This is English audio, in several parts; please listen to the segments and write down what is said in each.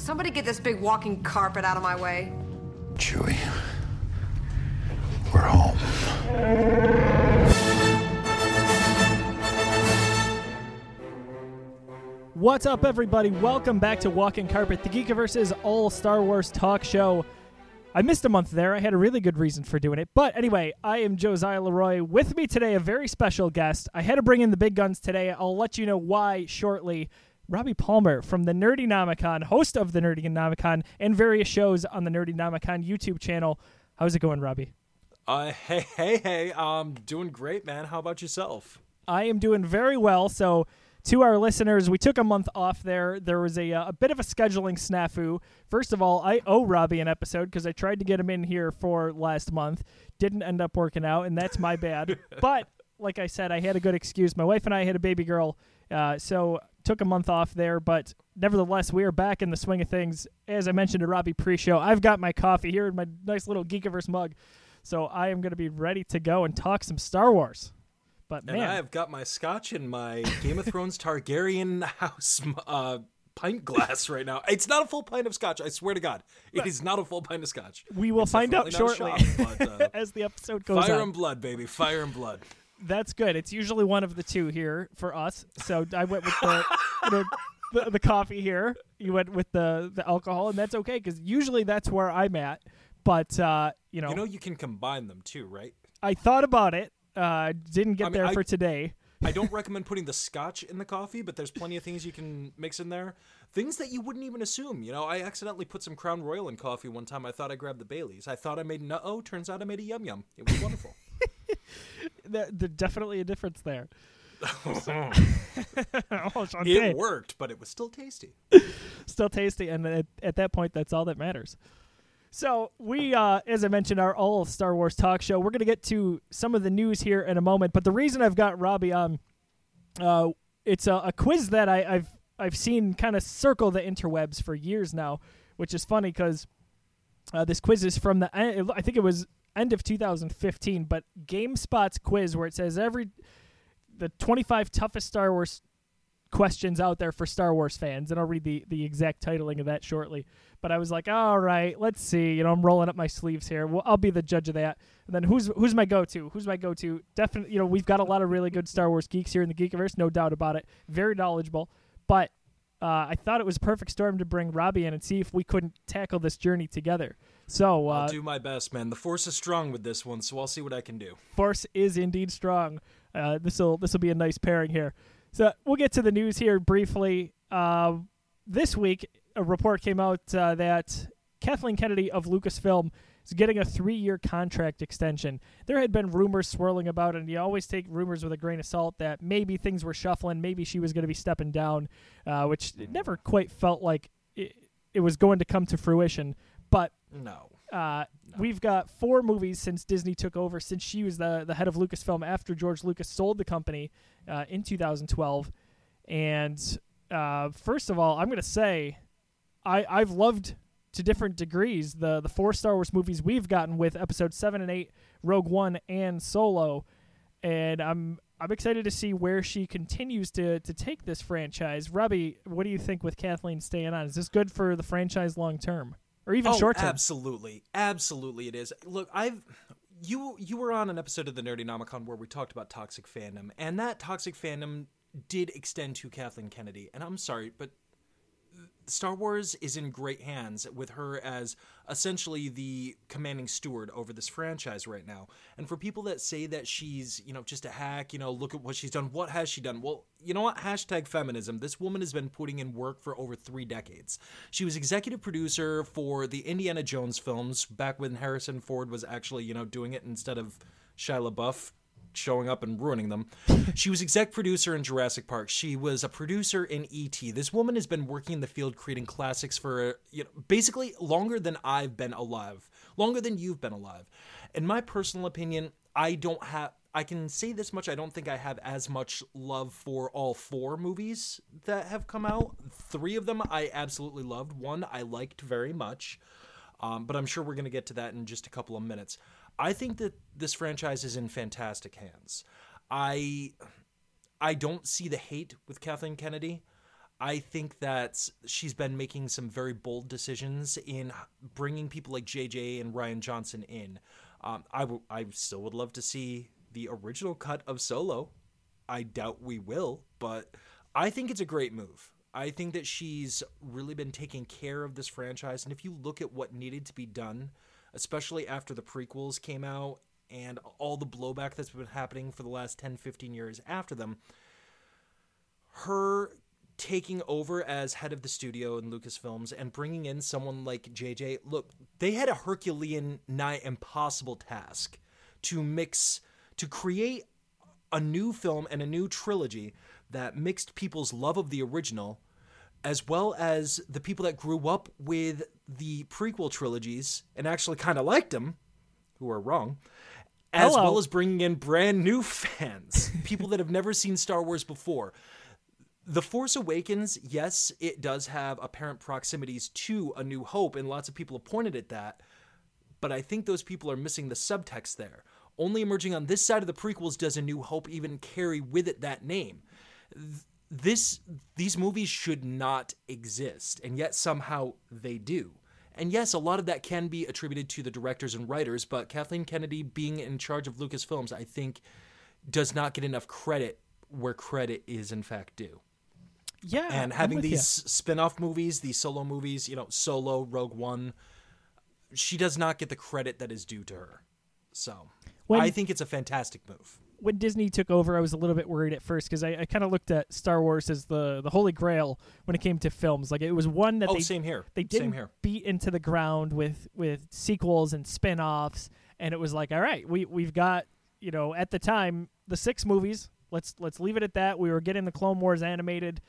somebody get this big walking carpet out of my way? Chewie, we're home. What's up, everybody? Welcome back to Walking Carpet, the Geekiverse's all Star Wars talk show. I missed a month there. I had a really good reason for doing it. But anyway, I am Josiah LeRoy. With me today, a very special guest. I had to bring in the big guns today. I'll let you know why shortly. Robbie Palmer from the Nerdynomicon, host of the Nerdynomicon, and various shows on the Nerdynomicon YouTube channel. How's it going, Robbie? Uh, hey, hey, hey. Um, doing great, man. How about yourself? I am doing very well. So, to our listeners, we took a month off there. There was a, uh, a bit of a scheduling snafu. First of all, I owe Robbie an episode because I tried to get him in here for last month. Didn't end up working out, and that's my bad. but, like I said, I had a good excuse. My wife and I had a baby girl, uh, so took a month off there. But nevertheless, we are back in the swing of things. As I mentioned to Robbie pre show, I've got my coffee here in my nice little Geekiverse mug. So I am going to be ready to go and talk some Star Wars. But And man, I have got my scotch in my Game of Thrones Targaryen house uh, pint glass right now. It's not a full pint of scotch. I swear to God, it is not a full pint of scotch. we will It's find out shortly but, uh, as the episode goes fire on. and blood, baby. Fire and blood. That's good. It's usually one of the two here for us. So I went with the know, the, the coffee here. You went with the the alcohol, and that's okay because usually that's where I'm at. But uh, you know, You know, you can combine them too, right? I thought about it. Uh, didn't get I mean, there I- for today. I don't recommend putting the scotch in the coffee, but there's plenty of things you can mix in there. Things that you wouldn't even assume. You know, I accidentally put some Crown Royal in coffee one time. I thought I grabbed the Baileys. I thought I made nut oh, turns out I made a yum yum. It was wonderful. There, there's definitely a difference there. oh, Shantae. it worked, but it was still tasty. still tasty, and at, at that point, that's all that matters. So we, uh, as I mentioned, our all Star Wars talk show. We're gonna get to some of the news here in a moment, but the reason I've got Robbie on, uh, it's a, a quiz that I, I've I've seen kind of circle the interwebs for years now, which is funny because uh, this quiz is from the I think it was end of 2015, but GameSpot's quiz where it says every the 25 toughest Star Wars questions out there for Star Wars fans, and I'll read the the exact titling of that shortly. But I was like, all right, let's see. You know, I'm rolling up my sleeves here. Well, I'll be the judge of that. And then who's who's my go-to? Who's my go-to? Definitely, you know, we've got a lot of really good Star Wars geeks here in the Geekiverse, no doubt about it. Very knowledgeable, but. Uh, I thought it was perfect storm to bring Robbie in and see if we couldn't tackle this journey together. So, uh, I'll do my best, man. The force is strong with this one, so I'll see what I can do. force is indeed strong. Uh, this will this will be a nice pairing here. So we'll get to the news here briefly. Uh, this week, a report came out uh, that Kathleen Kennedy of Lucasfilm is getting a three-year contract extension. There had been rumors swirling about, and you always take rumors with a grain of salt that maybe things were shuffling, maybe she was going to be stepping down, uh, which never quite felt like it, it was going to come to fruition. No. uh, We've got four movies since Disney took over, since she was the, the head of Lucasfilm after George Lucas sold the company uh, in 2012. And uh, first of all, I'm going to say I, I've loved to different degrees the, the four Star Wars movies we've gotten with episode 7 and 8, Rogue One, and Solo. And I'm I'm excited to see where she continues to, to take this franchise. Robbie, what do you think with Kathleen staying on? Is this good for the franchise long term? Or even oh, short term? absolutely, absolutely, it is. Look, I've you you were on an episode of the Nerdynomicon where we talked about toxic fandom, and that toxic fandom did extend to Kathleen Kennedy. And I'm sorry, but Star Wars is in great hands with her as essentially the commanding steward over this franchise right now. And for people that say that she's, you know, just a hack, you know, look at what she's done. What has she done? Well, you know what? Hashtag feminism. This woman has been putting in work for over three decades. She was executive producer for the Indiana Jones films back when Harrison Ford was actually, you know, doing it instead of Shia LaBeouf showing up and ruining them. She was exec producer in Jurassic Park. She was a producer in E.T. This woman has been working in the field creating classics for you know basically longer than I've been alive, longer than you've been alive. In my personal opinion, I don't have I can say this much I don't think I have as much love for all four movies that have come out. 3 of them I absolutely loved. One I liked very much. Um, but I'm sure we're going to get to that in just a couple of minutes. I think that this franchise is in fantastic hands. I I don't see the hate with Kathleen Kennedy. I think that she's been making some very bold decisions in bringing people like JJ and Rian Johnson in. Um, I, w- I still would love to see the original cut of Solo. I doubt we will, but I think it's a great move. I think that she's really been taking care of this franchise. And if you look at what needed to be done, especially after the prequels came out and all the blowback that's been happening for the last 10, 15 years after them, her taking over as head of the studio in Lucasfilms and bringing in someone like JJ, look, they had a Herculean, nigh impossible task to mix, to create a new film and a new trilogy that mixed people's love of the original as well as the people that grew up with the prequel trilogies and actually kind of liked them, who are wrong, as Hello. well as bringing in brand new fans, people that have never seen Star Wars before. The Force Awakens, yes, it does have apparent proximities to A New Hope, and lots of people have pointed at that. But I think those people are missing the subtext there. Only emerging on this side of the prequels does A New Hope even carry with it that name. This these movies should not exist, and yet somehow they do. And yes, a lot of that can be attributed to the directors and writers, but Kathleen Kennedy being in charge of Lucasfilms, I think, does not get enough credit where credit is in fact due. Yeah, and having these spin-off movies these solo movies you know solo rogue one she does not get the credit that is due to her. So When- i think it's a fantastic move when Disney took over, I was a little bit worried at first because I, I kind of looked at Star Wars as the the holy grail when it came to films. Like it was one that oh they same here. they didn't here. beat into the ground with with sequels and spin-offs and it was like all right we we've got you know at the time the six movies. Let's let's leave it at that. We were getting the clone wars animated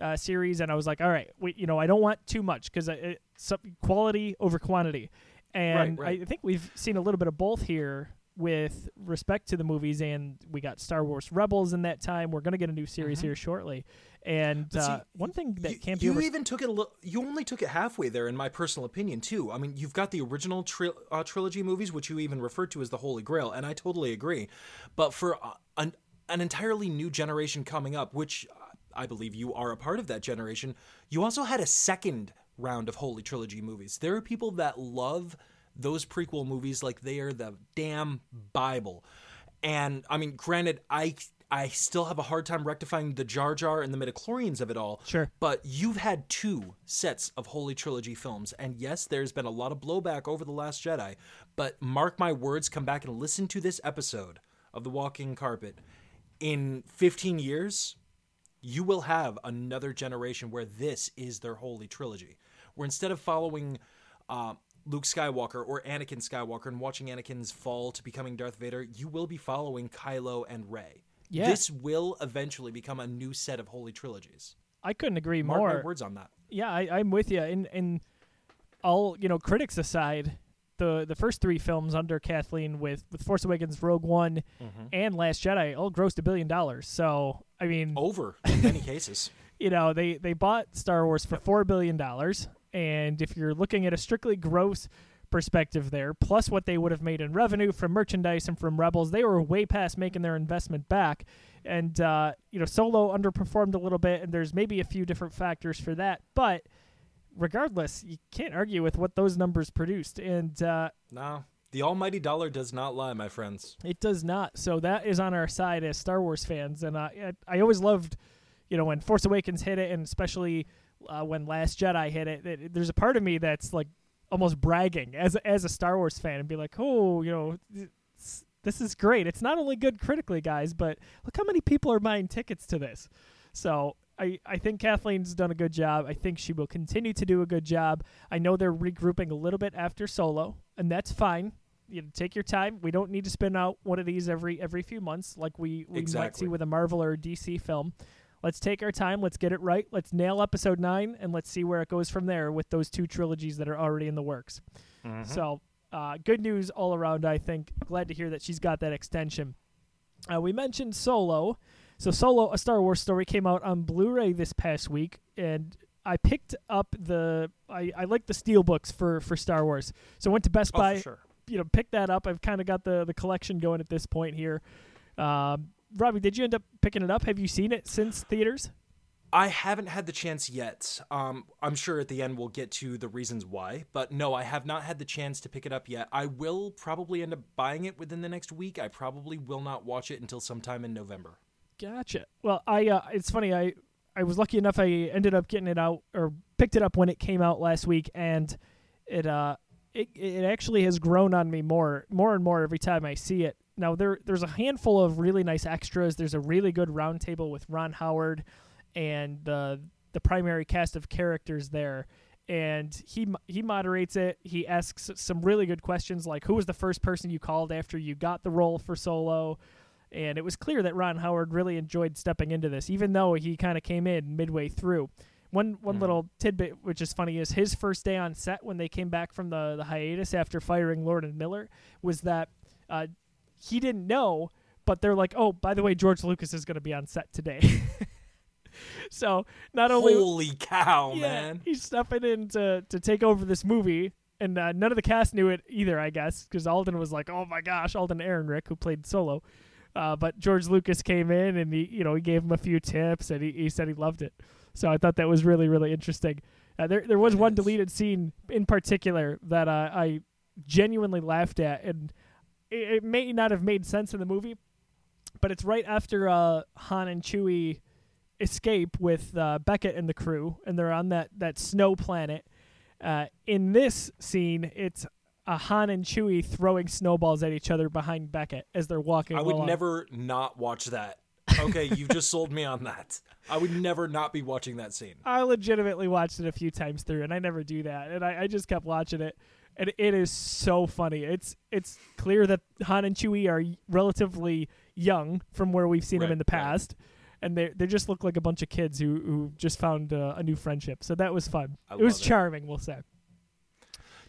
uh, series and i was like all right we you know i don't want too much because it's quality over quantity. And Right, right. i think we've seen a little bit of both here with respect to the movies and we got star wars rebels in that time. We're going to get a new series here shortly. And Mm-hmm. See, uh, one thing that you, can't be you over- even took it a little you only took it halfway there in my personal opinion too. I mean you've got the original tri- uh, trilogy movies which you even referred to as the holy grail and i totally agree. But for uh, an, an entirely new generation coming up which uh, i believe you are a part of that generation you also had a second round of holy trilogy movies. There are people that love those prequel movies like they are the damn bible and I mean, granted, I I still have a hard time rectifying the Jar Jar and the midichlorians of it all. Sure. But you've had two sets of Holy Trilogy films, and yes, there's been a lot of blowback over The Last Jedi. But mark my words, come back and listen to this episode of The Walking Carpet. In 15 years, you will have another generation where this is their holy trilogy. Where instead of following uh, Luke Skywalker or Anakin Skywalker and watching Anakin's fall to becoming Darth Vader, you will be following Kylo and Rey. Yeah. This will eventually become a new set of holy trilogies. i couldn't agree Mark more my words on that. yeah, I, I'm with you. And and all you know, critics aside, the the first three films under Kathleen with with Force Awakens, Rogue One, Mm-hmm. and Last Jedi all grossed a billion dollars. So I mean, Over in many cases. you know, they they bought Star Wars for four billion dollars, and if you're looking at a strictly gross perspective there, plus what they would have made in revenue from merchandise and from Rebels, they were way past making their investment back. And uh, you know, Solo underperformed a little bit, and there's maybe a few different factors for that, but regardless, you can't argue with what those numbers produced, and uh, No, the almighty dollar does not lie, my friends. it does not. So that is on our side as Star Wars fans, and I I, I always loved, you know, when Force Awakens hit it, and especially uh, when Last Jedi hit it. that- There's a part of me that's like almost bragging as a- as a Star Wars fan and be like, oh, you know. This, is great. It's not only good critically, guys, but look how many people are buying tickets to this. So I, I think Kathleen's done a good job. I think she will continue to do a good job. I know they're regrouping a little bit after Solo, and that's fine. You know, take your time. We don't need to spin out one of these every every few months like we, we might see with a Marvel or a DC film. Let's take our time. Let's get it right. Let's nail episode nine, and let's see where it goes from there with those two trilogies that are already in the works. So, uh, good news all around. I think. Glad to hear that she's got that extension. Uh, we mentioned Solo. So Solo, a Star Wars story, came out on Blu-ray this past week, and I picked up the. I, I like the steel books for for Star Wars, so I went to Best Oh, Buy. sure. You know, picked that up. I've kind of got the the collection going at this point here. Um, Robbie, did you end up picking it up? Have you seen it since theaters? I haven't had the chance yet. Um, I'm sure at the end we'll get to the reasons why, but no, I have not had the chance to pick it up yet. I will probably end up buying it within the next week. I probably will not watch it until sometime in November. Gotcha. Well, I uh, it's funny. I I was lucky enough. I ended up getting it out or picked it up when it came out last week, and it uh it it actually has grown on me more more and more every time I see it. Now there there's a handful of really nice extras. There's a really good roundtable with Ron Howard and the the primary cast of characters there and he he moderates it he asks some really good questions like who was the first person you called after you got the role for solo and it was clear that Ron Howard really enjoyed stepping into this even though he kind of came in midway through one one Mhm. little tidbit which is funny is his first day on set when they came back from the, the hiatus after firing Lord and Miller was that uh, he didn't know but they're like oh by the way George Lucas is going to be on set today so not only Holy cow, yeah, man! he's stepping in to, to take over this movie, and uh, none of the cast knew it either, I guess, because Alden was like, "Oh my gosh," Alden Ehrenreich, who played Solo, uh, but George Lucas came in and he, you know, he gave him a few tips, and he, he said he loved it. So I thought that was really really interesting. Uh, there there was one deleted scene in particular that uh, I genuinely laughed at, and it, it may not have made sense in the movie, but it's right after uh, Han and Chewie escape with uh, Beckett and the crew, and they're on that that snow planet. Uh, in this scene, it's a Han and Chewie throwing snowballs at each other behind Beckett as they're walking. I would along. never not watch that. Okay, you've just sold me on that. I would never not be watching that scene. I legitimately watched it a few times through, and I never do that, and I, I just kept watching it, and it is so funny. It's it's clear that Han and Chewie are relatively young from where we've seen them in the right. past, and they they just look like a bunch of kids who who just found uh, a new friendship. So that was fun. I it was it. charming, we'll say.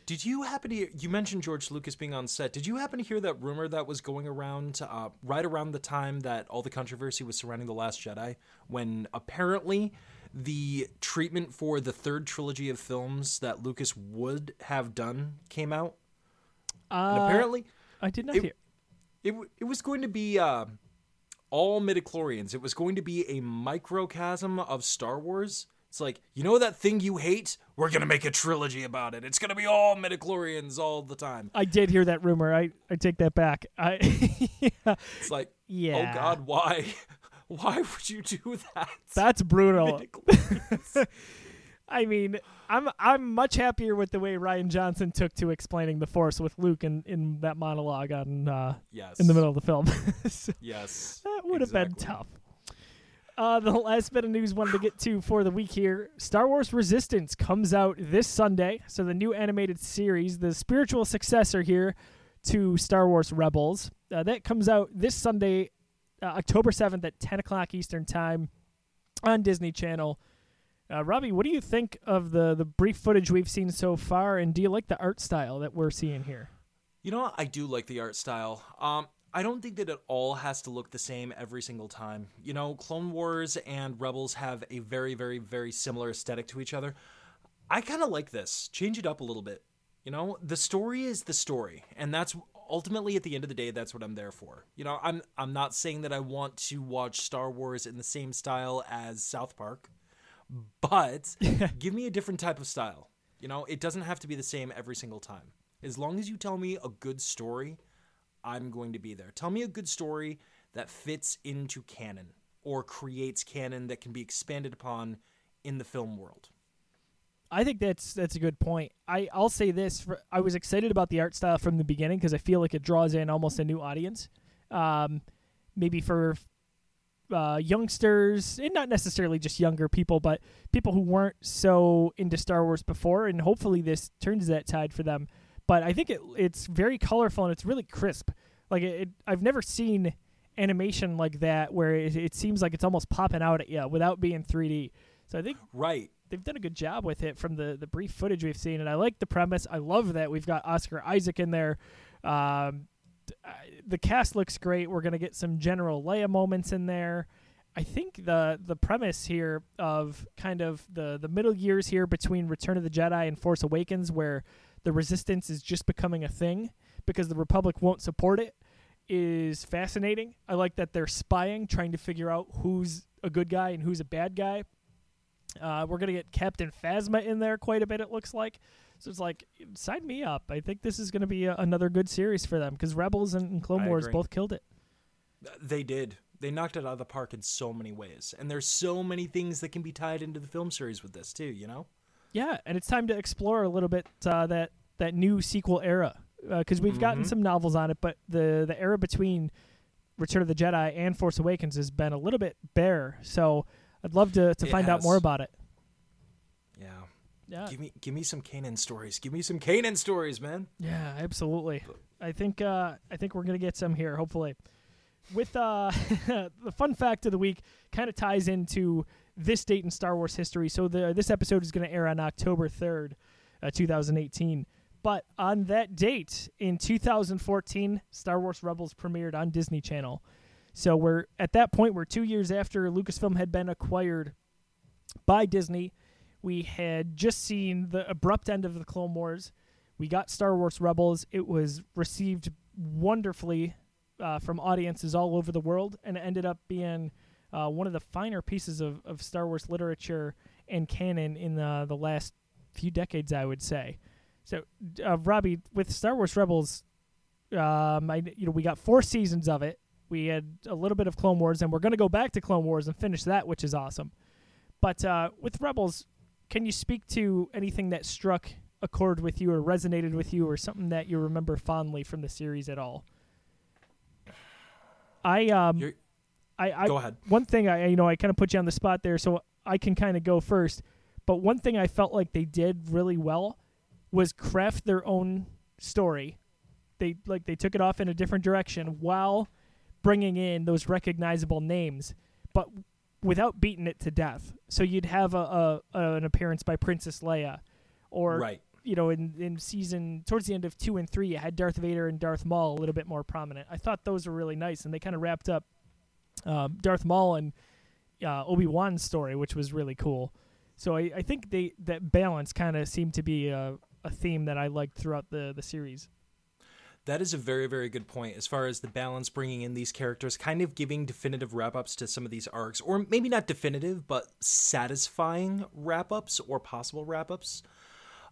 Did you happen to hear, you mentioned George Lucas being on set? Did you happen to hear that rumor that was going around uh, right around the time that all the controversy was surrounding The Last Jedi? When apparently the treatment for the third trilogy of films that Lucas would have done came out? And Uh, apparently I did not it- hear. it, it was going to be uh, all midichlorians. It was going to be a microcosm of Star Wars. It's like, you know that thing you hate? We're going to make a trilogy about it. It's going to be all midichlorians all the time. I did hear that rumor. I, I take that back. I yeah, It's like, yeah. oh God, why? Why would you do that? That's brutal. I mean, I'm I'm much happier with the way Rian Johnson took to explaining the Force with Luke in, in that monologue on uh, yes. in the middle of the film. So Yes. that would have been tough. Uh, the last bit of news wanted to get to for the week here: Star Wars Resistance comes out this Sunday. So the new animated series, the spiritual successor here to Star Wars Rebels, uh, that comes out this Sunday, uh, October seventh at ten o'clock Eastern time on Disney Channel. Uh, Robbie, what do you think of the the brief footage we've seen so far, and do you like the art style that we're seeing here? You know? I do like the art style. Um, I don't think that it all has to look the same every single time. You know, Clone Wars and Rebels have a very, very, very similar aesthetic to each other. I kind of like this. Change it up a little bit. You know, the story is the story, and that's ultimately at the end of the day that's what I'm there for. You know, I'm I'm not saying that I want to watch Star Wars in the same style as South Park, but give me a different type of style. You know, it doesn't have to be the same every single time. As long as you tell me a good story, I'm going to be there. Tell me a good story that fits into canon or creates canon that can be expanded upon in the film world. I think that's that's a good point. I I'll say this: for, I was excited about the art style from the beginning because I feel like it draws in almost a new audience, um, maybe for uh, youngsters, and not necessarily just younger people, but people who weren't so into Star Wars before, and hopefully this turns that tide for them. But I think it it's very colorful and it's really crisp. Like it, it I've never seen animation like that where it, it seems like it's almost popping out at you without being 3D. So I think Right. They've done a good job with it from the the brief footage we've seen, and I like the premise. I love that we've got Oscar Isaac in there. Um, the cast looks great. We're gonna get some General Leia moments in there. I think the the premise here of kind of the the middle years here between Return of the Jedi and Force Awakens, where the Resistance is just becoming a thing because the Republic won't support it, is fascinating. I like that they're spying, trying to figure out who's a good guy and who's a bad guy Uh, we're gonna get Captain Phasma in there quite a bit. It looks like. So it's like, sign me up. I think this is going to be a, another good series for them because Rebels and, and Clone I Wars agree. both killed it. They did. They knocked it out of the park in so many ways, and there's so many things that can be tied into the film series with this too. You know. Yeah, and it's time to explore a little bit uh, that that new sequel era because we've gotten Mhm. some novels on it, but the the era between Return of the Jedi and Force Awakens has been a little bit bare. So I'd love to to It find out more about it. Yeah. Yeah, Give me give me some Kanan stories. Give me some Kanan stories, man. yeah, absolutely. I think uh, I think we're gonna get some here, hopefully. With uh, the fun fact of the week, kind of ties into this date in Star Wars history. So the this episode is going to air on October third, uh, 2018. But on that date in 2014, Star Wars Rebels premiered on Disney Channel. So we're at that point we're two years after Lucasfilm had been acquired by Disney. We had just seen the abrupt end of the Clone Wars. We got Star Wars Rebels. It was received wonderfully uh, from audiences all over the world, and it ended up being uh, one of the finer pieces of, of Star Wars literature and canon in the, the last few decades, I would say. So, uh, Robbie, with Star Wars Rebels, um, I, you know, we got four seasons of it. We had a little bit of Clone Wars, and we're going to go back to Clone Wars and finish that, which is awesome. But uh, with Rebels, can you speak to anything that struck a chord with you or resonated with you or something that you remember fondly from the series at all? I um You're, I, I go ahead. one thing I you know I kind of put you on the spot there, so I can kind of go first. But one thing I felt like they did really well was craft their own story. They like they took it off in a different direction while bringing in those recognizable names, but without beating it to death. So you'd have a, a, a an appearance by Princess Leia, or right. you know, in, in season towards the end of two and three, you had Darth Vader and Darth Maul a little bit more prominent. I thought those were really nice, and they kind of wrapped up um, Darth Maul and uh, Obi Wan's story, which was really cool. So I, I think they that balance kind of seemed to be a, a theme that I liked throughout the the series. That is a very, very good point as far as the balance bringing in these characters, kind of giving definitive wrap ups to some of these arcs, or maybe not definitive, but satisfying wrap ups or possible wrap ups.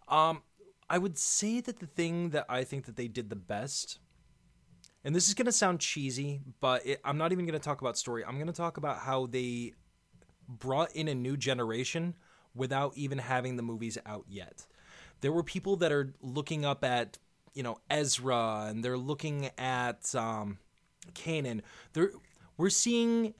Um, I would say that the thing that I think that they did the best, and this is going to sound cheesy, but it, I'm not even going to talk about story. I'm going to talk about how they brought in a new generation without even having the movies out yet. There were people that are looking up at, you know, Ezra and they're looking at um, Kanan. They're, we're seeing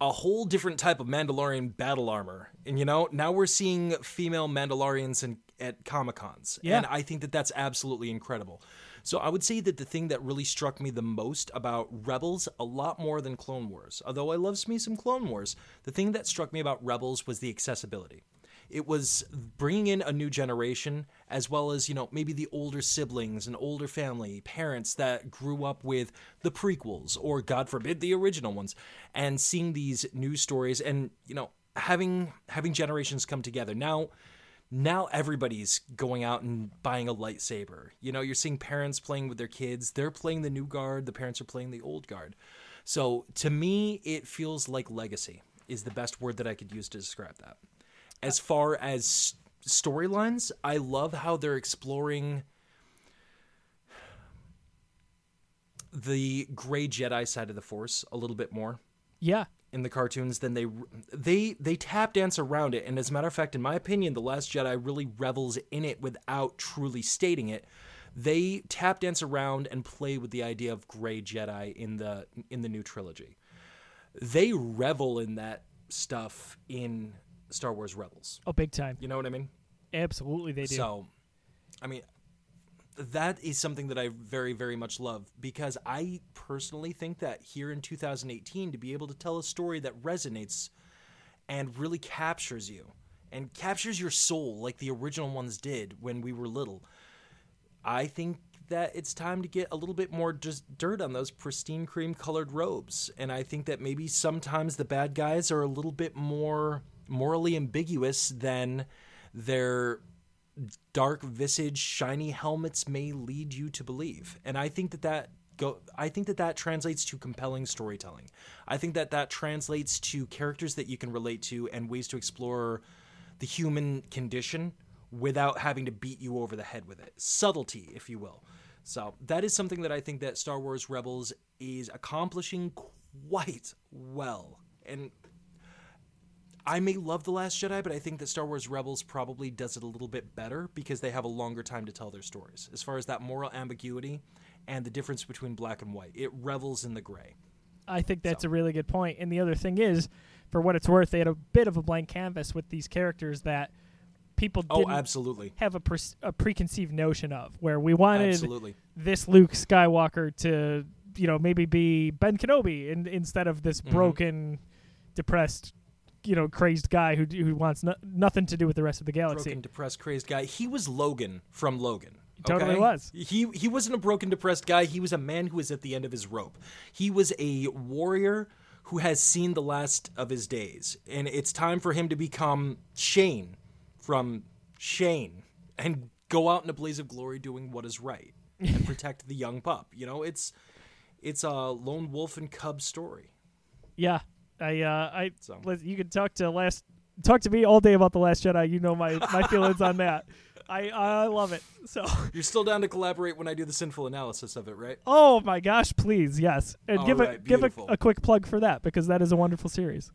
a whole different type of Mandalorian battle armor. And, you know, now we're seeing female Mandalorians in, at Comic Cons. Yeah. And I think that that's absolutely incredible. So I would say that the thing that really struck me the most about Rebels, a lot more than Clone Wars, although I love me some Clone Wars, the thing that struck me about Rebels was the accessibility. It was bringing in a new generation, as well as, you know, maybe the older siblings and older family, parents that grew up with the prequels or, God forbid, the original ones, and seeing these new stories and, you know, having having generations come together. Now, now everybody's going out and buying a lightsaber. You know, you're seeing parents playing with their kids. They're playing the new guard, the parents are playing the old guard. So to me, it feels like legacy is the best word that I could use to describe that. As far as storylines, I love how they're exploring the gray Jedi side of the Force a little bit more Yeah, in the cartoons than they they they tap dance around it. And as a matter of fact in my opinion the last jedi really revels in it without truly stating it. They tap dance around and play with the idea of gray jedi in the in the new trilogy. They revel in that stuff in star wars rebels oh, big time. you know what i mean Absolutely, they do. so, I mean, that is something that I very, very much love because I personally think that here in 2018, to be able to tell a story that resonates and really captures you and captures your soul like the original ones did when we were little, I think that it's time to get a little bit more just dirt on those pristine cream colored robes. And I think that maybe sometimes the bad guys are a little bit more morally ambiguous than their dark visage shiny helmets may lead you to believe and i think that that go i think that that translates to compelling storytelling i think that that translates to characters that you can relate to and ways to explore the human condition without having to beat you over the head with it. Subtlety, if you will. So that is something that I think that Star Wars Rebels is accomplishing quite well. And I may love The Last Jedi, but I think that Star Wars Rebels probably does it a little bit better because they have a longer time to tell their stories. As far as that moral ambiguity and the difference between black and white, it revels in the gray. I think that's a really good point. And the other thing is, for what it's worth, they had a bit of a blank canvas with these characters that people Oh, didn't absolutely. have a, pre- a preconceived notion of, where we wanted Absolutely. this Luke Skywalker to, you know, maybe be Ben Kenobi in, instead of this Mm-hmm. broken, depressed, you know, crazed guy who who wants no- nothing to do with the rest of the galaxy. broken, depressed, crazed guy. He was Logan from Logan. totally was. He he wasn't a broken, depressed guy. He was a man who was at the end of his rope. He was a warrior who has seen the last of his days, and it's time for him to become Shane from Shane and go out in a blaze of glory, doing what is right and protect the young pup. You know, it's it's a lone wolf and cub story. Yeah, I, uh, I, So. you can talk to last, talk to me all day about the Last Jedi. You know my my feelings on that. I, I love it. So, You're still down to collaborate when I do the sinful analysis of it, right? oh my gosh, please, yes, and All give a right, give a, a quick plug for that because that is a wonderful series.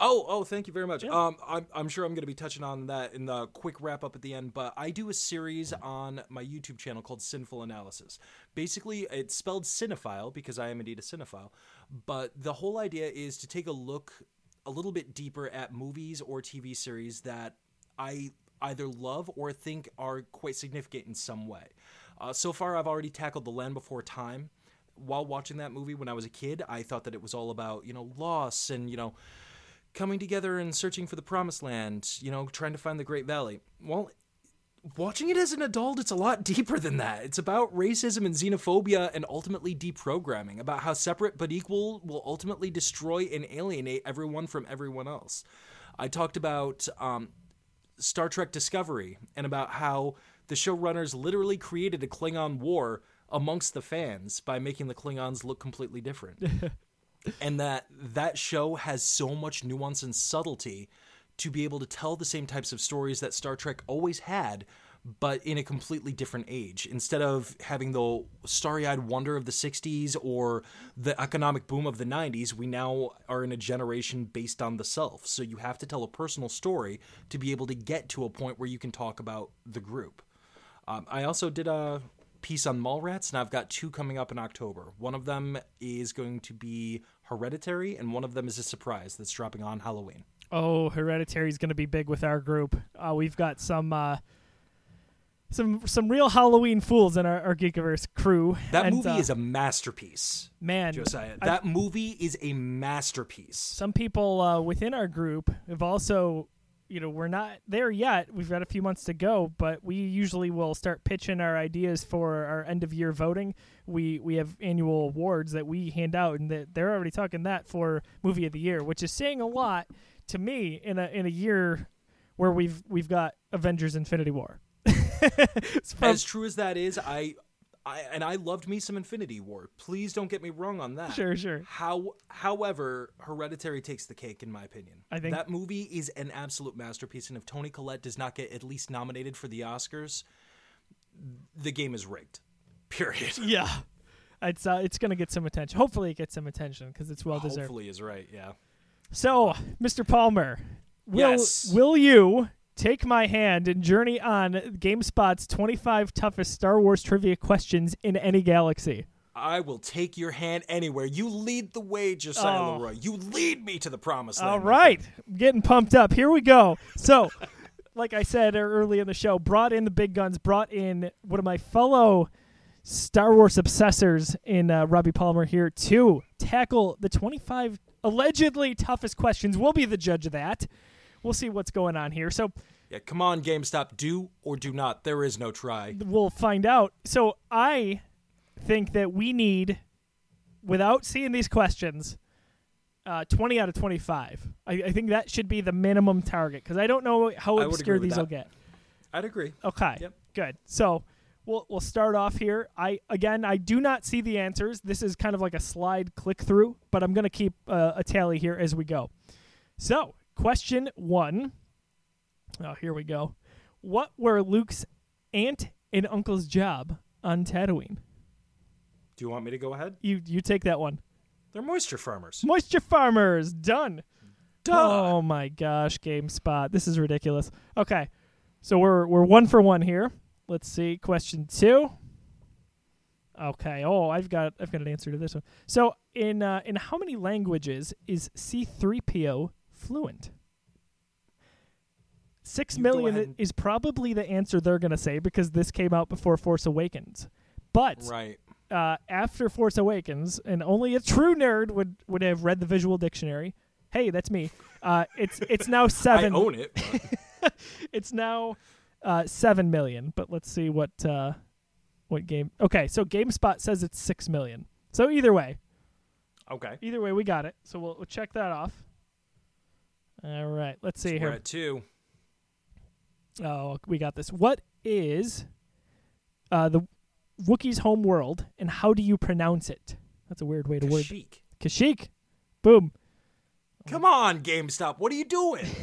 Oh, oh, thank you very much. Um, I'm, I'm sure I'm going to be touching on that in the quick wrap up at the end, but I do a series on my YouTube channel called Sinful Analysis. Basically, it's spelled cinephile because I am indeed a cinephile, but the whole idea is to take a look a little bit deeper at movies or TV series that I either love or think are quite significant in some way. Uh, so far, I've already tackled The Land Before Time. While watching that movie when I was a kid, I thought that it was all about, you know, loss and, you know, coming together and searching for the promised land, you know, trying to find the Great Valley. Well, watching it as an adult, it's a lot deeper than that. It's about racism and xenophobia and ultimately deprogramming, about how separate but equal will ultimately destroy and alienate everyone from everyone else. I talked about um, Star Trek Discovery and about how the showrunners literally created a Klingon war amongst the fans by making the Klingons look completely different. and that that show has so much nuance and subtlety to be able to tell the same types of stories that Star Trek always had but in a completely different age. Instead of having the starry-eyed wonder of the 60s or the economic boom of the 90s we now are in a generation based on the self. So you have to tell a personal story to be able to get to a point where you can talk about the group. Um, I also did a piece on Mallrats, and I've got two coming up in October. One of them is going to be Hereditary, and one of them is a surprise that's dropping on Halloween. Oh, Hereditary is going to be big with our group. Uh, we've got some uh, some some real Halloween fools in our, our Geekiverse crew. That And, movie uh, is a masterpiece, man. Josiah. I- That movie is a masterpiece. some people uh, within our group have also, you know, we're not there yet. We've got a few months to go, but we usually will start pitching our ideas for our end of year voting. We we have annual awards that we hand out, and that they're already talking that for movie of the year, which is saying a lot to me in a in a year where we've we've got Avengers: Infinity War. From- as true as that is, I, I and I loved me some Infinity War. Please don't get me wrong on that. Sure, sure. How, however, Hereditary takes the cake in my opinion. I think- that movie is an absolute masterpiece, and if Toni Collette does not get at least nominated for the Oscars, the game is rigged. Period. yeah, it's uh, it's gonna get some attention. Hopefully, it gets some attention because it's well deserved. Hopefully, is right. Yeah. So, Mr. Palmer, will Yes. will you take my hand and journey on GameSpot's 25 toughest Star Wars trivia questions in any galaxy? I will take your hand anywhere. You lead the way, Josiah Oh. LeRoy. You lead me to the promised land. All right. I'm getting pumped up. Here we go. So, like I said early in the show, brought in the big guns, brought in one of my fellow Star Wars obsessors in uh, Robbie Palmer here to tackle the 25 allegedly toughest questions. We'll be the judge of that. We'll see what's going on here. So, Yeah, come on, GameStop. Do or do not. There is no try. we'll find out. So I think that we need, without seeing these questions, uh, 20 out of 25. I, I think that should be the minimum target because I don't know how obscure these will get. I'd agree. Okay. Yep. Good. So we'll we'll start off here. I again I do not see the answers. This is kind of like a slide click through, but I'm gonna keep uh, a tally here as we go. So question one: Oh, here we go. What were Luke's aunt and uncle's job on Tatooine? Do you want me to go ahead? You you take that one. They're moisture farmers. Moisture farmers done. Duh. Oh my gosh, GameSpot. This is ridiculous. Okay. So we're we're one for one here. Let's see. Question two. Okay. Oh, I've got I've got an answer to this one. So in uh, in how many languages is C three PO fluent? Six You million is probably the answer they're gonna say because this came out before Force Awakens. But Right. uh, after Force Awakens, and only a true nerd would would have read the visual dictionary. Hey, that's me. Uh, it's it's now seven. I own it. It's now uh, seven million. But let's see what uh, what game. Okay, so GameSpot says it's six million. So either way, okay. either way, we got it. So we'll, we'll check that off. All right, let's see So here. We're at two. Oh, we got this. What is uh, the Wookiee's home world, and how do you pronounce it? That's a weird way to word. Kashyyyk. Kashyyyk. Boom. Come on, GameStop. What are you doing?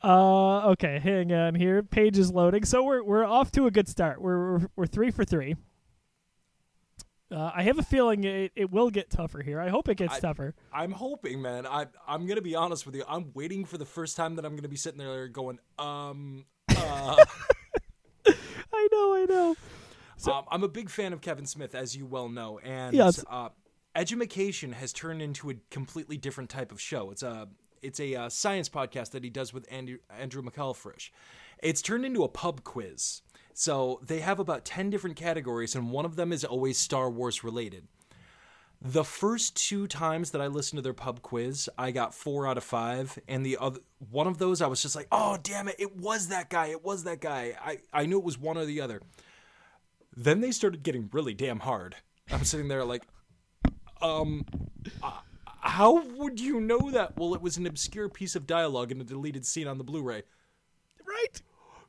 Uh, okay, hang on here. Page is loading, so we're we're off to a good start. We're we're, we're three for three. Uh, I have a feeling it, it will get tougher here. I hope it gets I- tougher. I'm hoping, man. I I'm gonna be honest with you. I'm waiting for the first time that I'm gonna be sitting there going, um, uh, I know, I know. um, I'm a big fan of Kevin Smith, as you well know, and Yes. uh, Edumacation has turned into a completely different type of show. It's a it's a uh, science podcast that he does with Andrew Andrew McElfresh. It's turned into a pub quiz. So they have about ten different categories, and one of them is always Star Wars related. The first two times that I listened to their pub quiz, I got four out of five, and the other one of those I was just like, "Oh, damn it! It was that guy! It was that guy! I I knew it was one or the other." Then they started getting really damn hard. I'm sitting there like, um, uh, how would you know that? Well, it was an obscure piece of dialogue in a deleted scene on the Blu-ray. Right.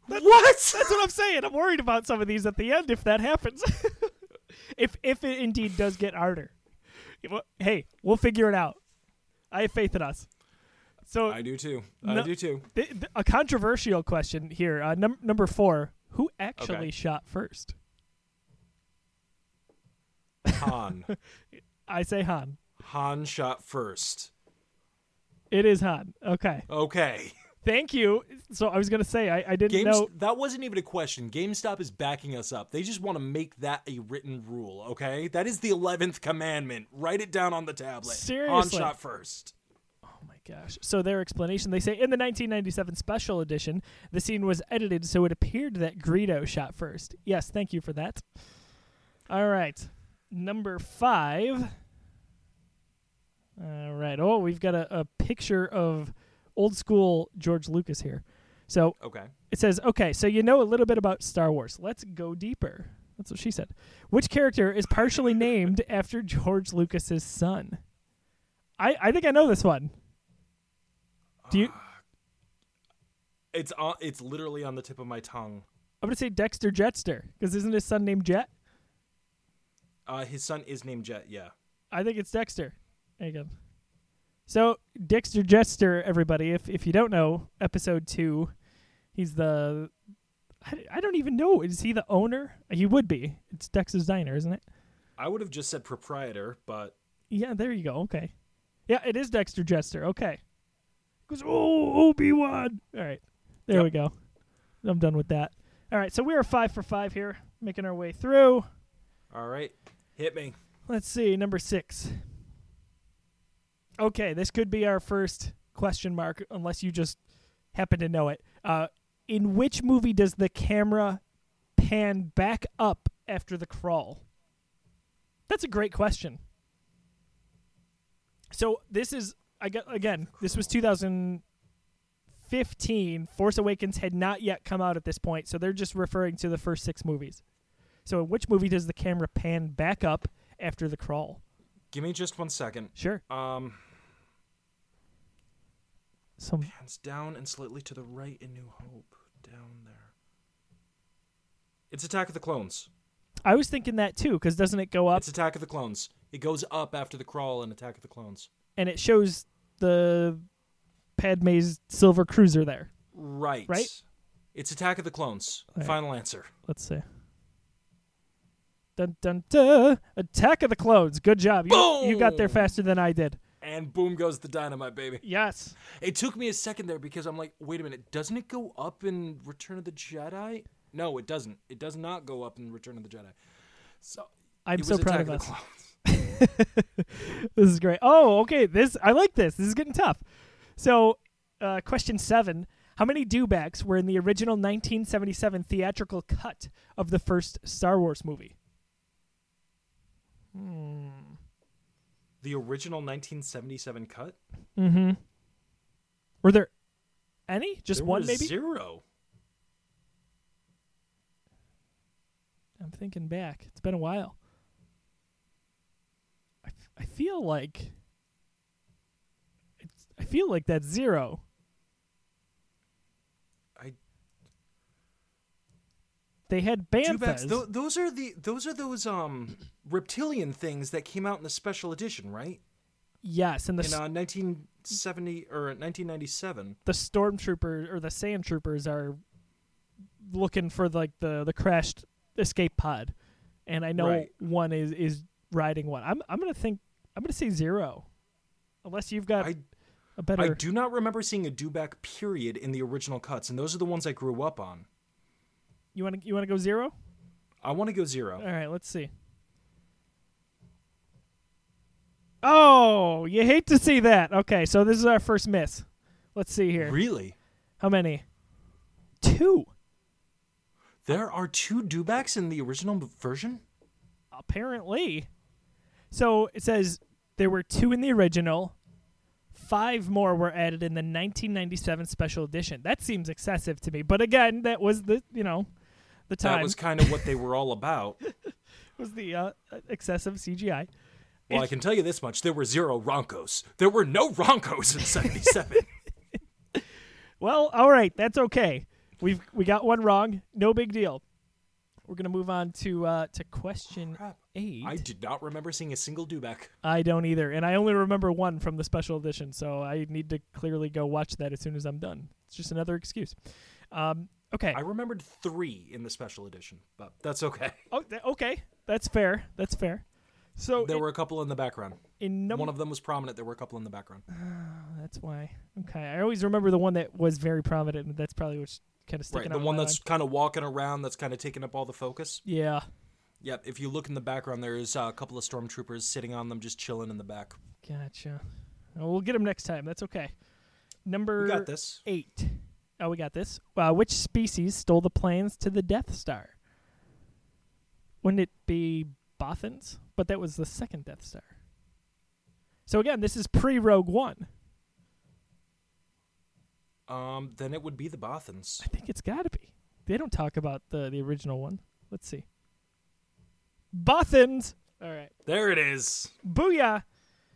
What? That's what I'm saying. I'm worried about some of these at the end if that happens. if if it indeed does get harder. Hey, we'll figure it out. I have faith in us. So I do too. I No- do too. th- th- a controversial question here. Uh, num- number four. Who actually Okay. shot first? Han. I say Han. Han shot first. It is Han. Okay. Okay. Thank you. So I was gonna say I, I didn't Games know. that wasn't even a question. GameStop is backing us up. They just want to make that a written rule, okay? That is the 11th commandment. Write it down on the tablet. Seriously. shot first. Oh my gosh. So their explanation, they say in the 1997 special edition, the scene was edited so it appeared that Greedo shot first. Yes, thank you for that. All right. Number five. All right. Oh, we've got a, a picture of old school George Lucas here. So Okay. it says, okay, so you know a little bit about Star Wars. Let's go deeper. That's what she said. Which character is partially named after George Lucas's son? I, I think I know this one. Do you? It's on, it's literally on the tip of my tongue. I'm gonna say Dexter Jettster because isn't his son named Jet? Uh, his son is named Jet, yeah. I think it's Dexter. There you go. So Dexter Jettster, everybody, if if you don't know, episode two, he's the. I, I don't even know. Is he the owner? He would be. It's Dexter's Diner, isn't it? I would have just said proprietor, but Yeah, there you go. Okay. Yeah, it is Dexter Jettster. Okay. Goes, oh, Obi Wan. All right. There Yep. we go. I'm done with that. All right, so we are five for five here, making our way through. all right. Hit me. Let's see, number six. Okay, this could be our first question mark, unless you just happen to know it. Uh, in which movie does the camera pan back up after the crawl? That's a great question. So this is I got again. This was 2015. Force Awakens had not yet come out at this point, so they're just referring to the first six movies. So, in which movie does the camera pan back up after the crawl? Give me just one second. Sure. Um, Some hands down and slightly to the right in New Hope. Down there. It's Attack of the Clones. I was thinking that too, because doesn't it go up It's Attack of the Clones. It goes up after the crawl in Attack of the Clones. and it shows the Padme's silver cruiser there. Right. Right? It's Attack of the Clones. Right. Final answer. Let's see. Dun dun dun! Attack of the Clones. Good job. You, you got there faster than I did. And boom goes the dynamite, baby. Yes. It took me a second there because I'm like, wait a minute, doesn't it go up in Return of the Jedi? No, it doesn't. It does not go up in Return of the Jedi. So I'm so proud Attack of us. This is great. Oh, okay. This I like this. This is getting tough. So, uh, question seven: How many dewbacks were in the original 1977 theatrical cut of the first Star Wars movie? Hmm. The original 1977 cut? Mm-hmm. Were there any? Just There one, maybe? Zero. I'm thinking back. It's been a while. I, f- I feel like it's, I feel like that's zero. They had banthas. Th- those are the those are those um reptilian things that came out in the special edition, right? yes, in the In uh, 1970 or 1997. the stormtroopers or the sand troopers are looking for like the the crashed escape pod, and I know Right. one is is riding one. I'm I'm gonna think I'm gonna say zero, unless you've got I a better. I do not remember seeing a Dewback period in the original cuts, and those are the ones I grew up on. You want to you want to go zero? I want to go zero. All right, let's see. Oh, you hate to see that. Okay, so this is our first miss. Let's see here. Really? How many? Two. There are two Dewbacks in the original version? apparently. So it says there were two in the original. Five more were added in the 1997 special edition. That seems excessive to me, but again, that was the you know the time That was kind of what they were all about. was the uh, excessive CGI. Well, I can tell you this much: there were zero Rontos. There were no Rontos in '77. Well, all right, that's okay. We've we got one wrong. No big deal. We're gonna move on to uh, to question eight. I did not remember seeing a single Dewback. I don't either, and I only remember one from the special edition, so I need to clearly go watch that as soon as I'm done. It's just another excuse. Um, okay. I remembered three in the special edition, but that's okay. oh, th- okay. That's fair. That's fair. So There in, were a couple in the background. in number. One of them was prominent. There were a couple in the background. that's why. Okay. I always remember the one that was very prominent, and that's probably what's kind of sticking Right, the one that's kind of walking around, that's kind of taking up all the focus. Yeah. Yep. If you look in the background, there's uh, a couple of stormtroopers sitting on them, just chilling in the back. Gotcha. Well, we'll get them next time. That's okay. Number We got this. eight. Oh, we got this. Uh, which species stole the plans to the Death Star? Wouldn't it be Bothans? But that was the second Death Star. So again, this is pre Rogue One. Um, then it would be the Bothans. I think it's got to be. They don't talk about the the original one. Let's see. Bothans. All right. There it is. Booyah.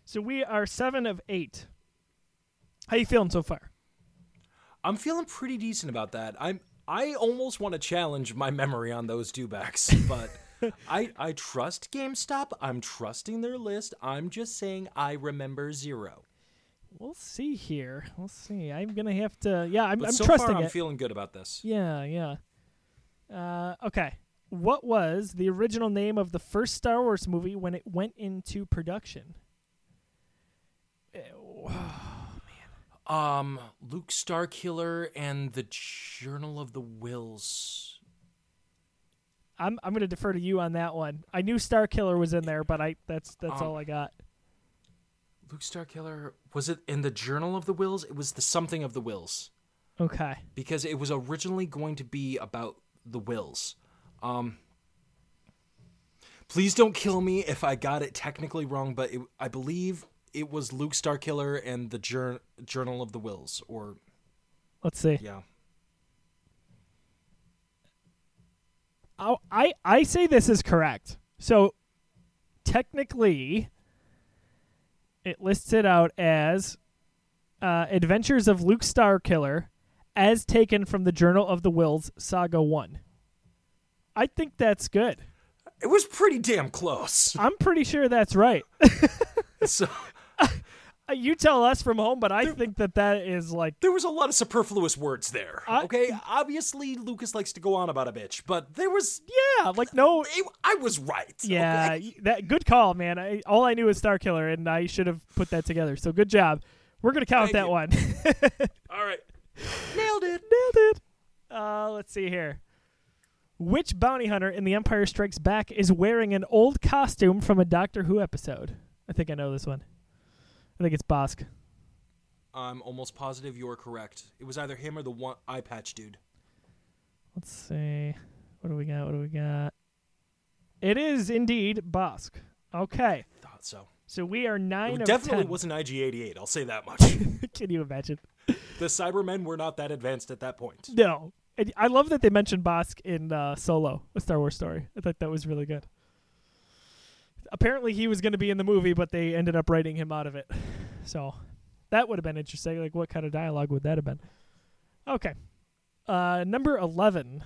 So we are seven of eight. How you feeling so far? I'm feeling pretty decent about that. I'm. I almost want to challenge my memory on those dewbacks, but I I trust GameSpot. I'm trusting their list. I'm just saying I remember zero. We'll see here. We'll see. I'm gonna have to. Yeah, I'm, But I'm so trusting far, I'm it. feeling good about this. Yeah, yeah. Uh, okay. What was the original name of the first Star Wars movie when it went into production? Ew. Um, Luke Starkiller and the Journal of the Whills. I'm I'm gonna defer to you on that one. I knew Star Killer was in there, but I that's that's Um, all I got. Luke Starkiller was it in the Journal of the Whills? It was the something of the Whills Okay. because it was originally going to be about the Whills. Um, please don't kill me if I got it technically wrong, but it, I believe it was Luke Starkiller and the Jour- Journal of the Whills, or Let's see. yeah. Oh, I I say this is correct. So technically, it lists it out as uh, Adventures of Luke Starkiller, as taken from the Journal of the Whills, Saga One. I think that's good. It was pretty damn close. I'm pretty sure that's right. so You tell us from home, but I think that that is like There was a lot of superfluous words there. I- okay, obviously Lucas likes to go on about a bitch, but there was yeah, like no it- I was right. Yeah, okay? that good call, man. I, all I knew was Star Killer, and I should have put that together. So good job. We're gonna count Thank that you. one. All right. Nailed it. Nailed it. Uh, let's see here. Which bounty hunter in The Empire Strikes Back is wearing an old costume from a Doctor Who episode? I think I know this one. I think it's Bossk. I'm almost positive you're correct. It was either him or the one eye patch dude. Let's see. What do we got? What do we got? It is indeed Bossk. Okay, Thought so. so we are nine It definitely 10. wasn't IG88. I'll say that much. Can you imagine? the Cybermen were not that advanced at that point. No. And I love that they mentioned Bossk in uh, Solo, a Star Wars story. I thought that was really good. Apparently, he was going to be in the movie, but they ended up writing him out of it. So that would have been interesting. Like, what kind of dialogue would that have been? Okay. Uh, number 11.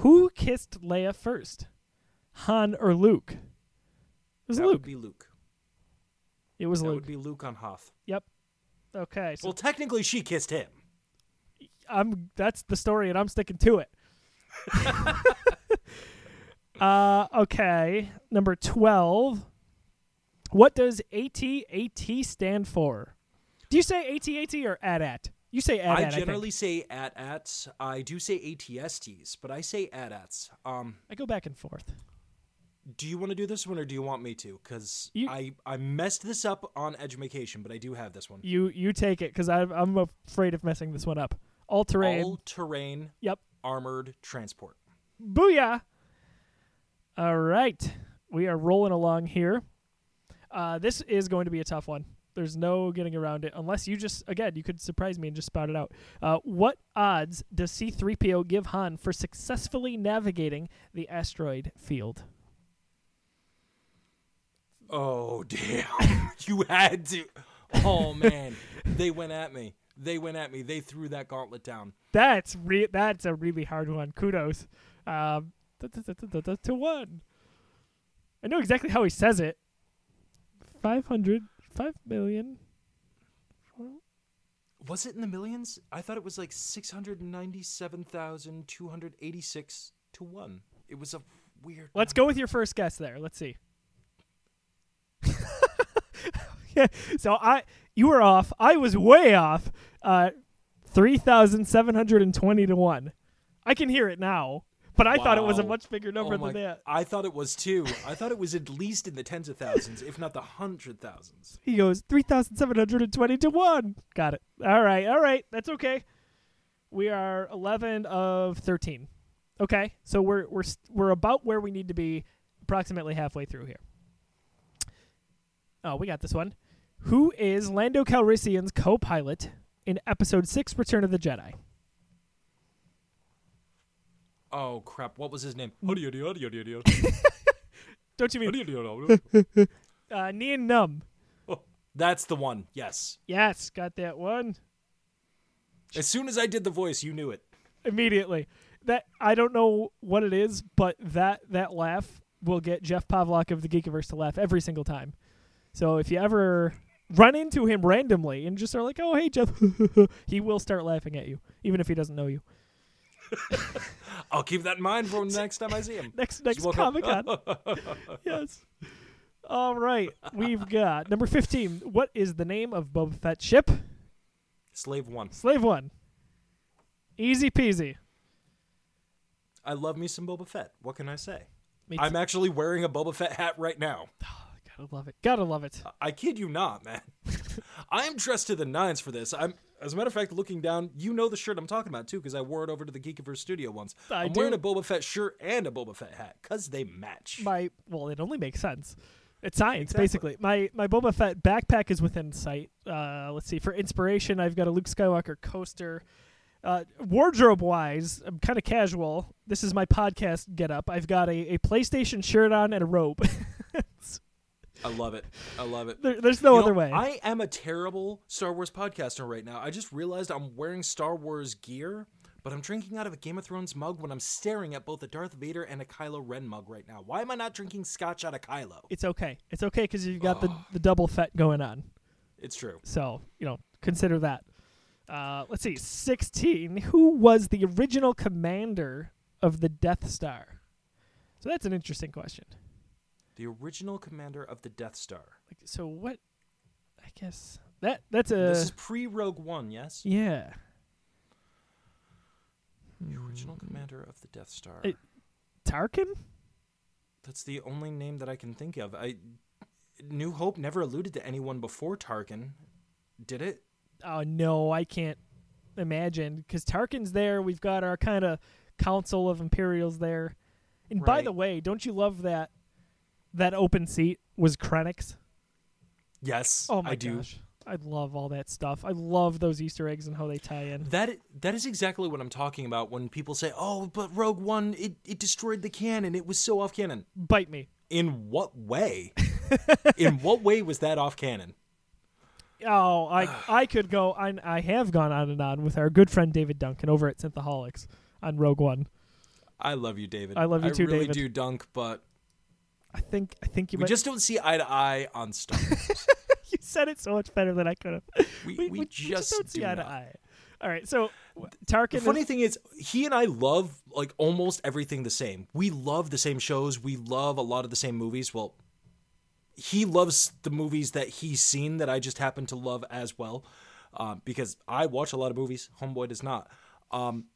Who kissed Leia first? Han or Luke? It was that Luke. would be Luke. it was That Luke. would be Luke on Hoth. Yep. Okay. So Well, technically, she kissed him. I'm that's the story, and I'm sticking to it. uh, okay, number twelve. What does AT-AT stand for? Do you say AT-AT or AT-AT? You say AT-AT. I I generally say at at. I do say ATSTs, but I say at ats. Um, I go back and forth. do you want to do this one or do you want me to? Because I I messed this up on education, but I do have this one. You you take it because I'm I'm afraid of messing this one up. All terrain. All terrain Yep. armored transport. Booyah! All right, we are rolling along here. Uh, this is going to be a tough one. There's no getting around it unless you just again you could surprise me and just spout it out. Uh, what odds does C-3PO give Han for successfully navigating the asteroid field? Oh damn! you had to. Oh man, they went at me. They went at me. They threw that gauntlet down. That's re- that's a really hard one. Kudos. Um, to one. I know exactly how he says it. 500, 5 million. Was it in the millions? I thought it was like six hundred ninety-seven thousand two hundred eighty-six to one. It was a weird. Let's go with your first guess there. Let's see. yeah. So I you were off. I was way off. Uh 3720 to 1. I can hear it now, but I thought it was a much bigger number Oh than that. I thought it was too. I thought it was at least in the tens of thousands, if not the hundred thousands. He goes 3720 to 1. Got it. All right. All right. That's okay. We are 11 of 13. Okay. So we're we're we're about where we need to be approximately halfway through here. Oh, we got this one. Who is Lando Calrissian's co-pilot in episode 6 Return of the Jedi? Oh crap! What was his name? Don't you mean uh Nien Nunb? Oh, That's the one. Yes. Yes, got that one. As soon as I did the voice, you knew it. immediately. That I don't know what it is, but that that laugh will get Jeff Pavlok of the Geekiverse to laugh every single time. So if you ever run into him randomly and just are like, "Oh, hey, Jeff," he will start laughing at you, even if he doesn't know you. I'll keep that in mind for the next time I see him. Next next. Comic Con. yes. All right, we've got number fifteen. What is the name of Boba Fett's ship? Slave one. Slave One. Easy peasy. I love me some Boba Fett. What can I say? I'm actually wearing a Boba Fett hat right now. Gotta love it. Gotta love it. I kid you not, man. I am dressed to the nines for this. I'm, as a matter of fact, looking down, you know the shirt I'm talking about too, because I wore it over to the Geekiverse studio once. I am wearing a Boba Fett shirt and a Boba Fett hat, cause they match. my well, it only makes sense. It's science, Exactly. basically. My my Boba Fett backpack is within sight. Uh, let's see. For inspiration, I've got a Luke Skywalker coaster. Uh, wardrobe wise, I'm kind of casual. This is my podcast get up. I've got a, a PlayStation shirt on and a robe. I love it. I love it. there, there's no You other know, way. I am a terrible Star Wars podcaster right now. I just realized I'm wearing Star Wars gear, but I'm drinking out of a Game of Thrones mug when I'm staring at both a Darth Vader and a Kylo Ren mug right now. Why am I not drinking scotch out of Kylo? it's okay. It's okay because you've got the, the double Fett going on. It's true. So, you know, consider that. Uh, let's see. 16. Who was the original commander of the Death Star? So that's an interesting question. The original commander of the Death Star. Like, so what? I guess that that's a this is pre Rogue One, yes? yeah. The hmm. original commander of the Death Star. It- Tarkin. That's the only name that I can think of. I New Hope never alluded to anyone before Tarkin, did it? Oh no, I can't imagine because Tarkin's there. We've got our kind of council of Imperials there. And by the way, don't you love that that open seat was Krennic's? Yes, Oh my I do. gosh, I love all that stuff. I love those Easter eggs and how they tie in. That that is exactly what I'm talking about when people say, "Oh, but Rogue One it, it destroyed the canon. It was so off canon." Bite me. In what way? In what way was that off canon? Oh, I I could go. I I have gone on and on with our good friend David Duncan over at Synthaholics on Rogue One. I love you, David. I love you too, David. I really do, Dunk, but I think I think you we might. just don't see eye to eye on Star Wars. you said it so much better than I could have. We, we, just, don't see do eye to eye. All right, so Tarkin. The is- funny thing is, he and I love like almost everything the same. We love the same shows. We love a lot of the same movies. Well, he loves the movies that he's seen that I just happen to love as well, um, because I watch a lot of movies. Homeboy does not. Um,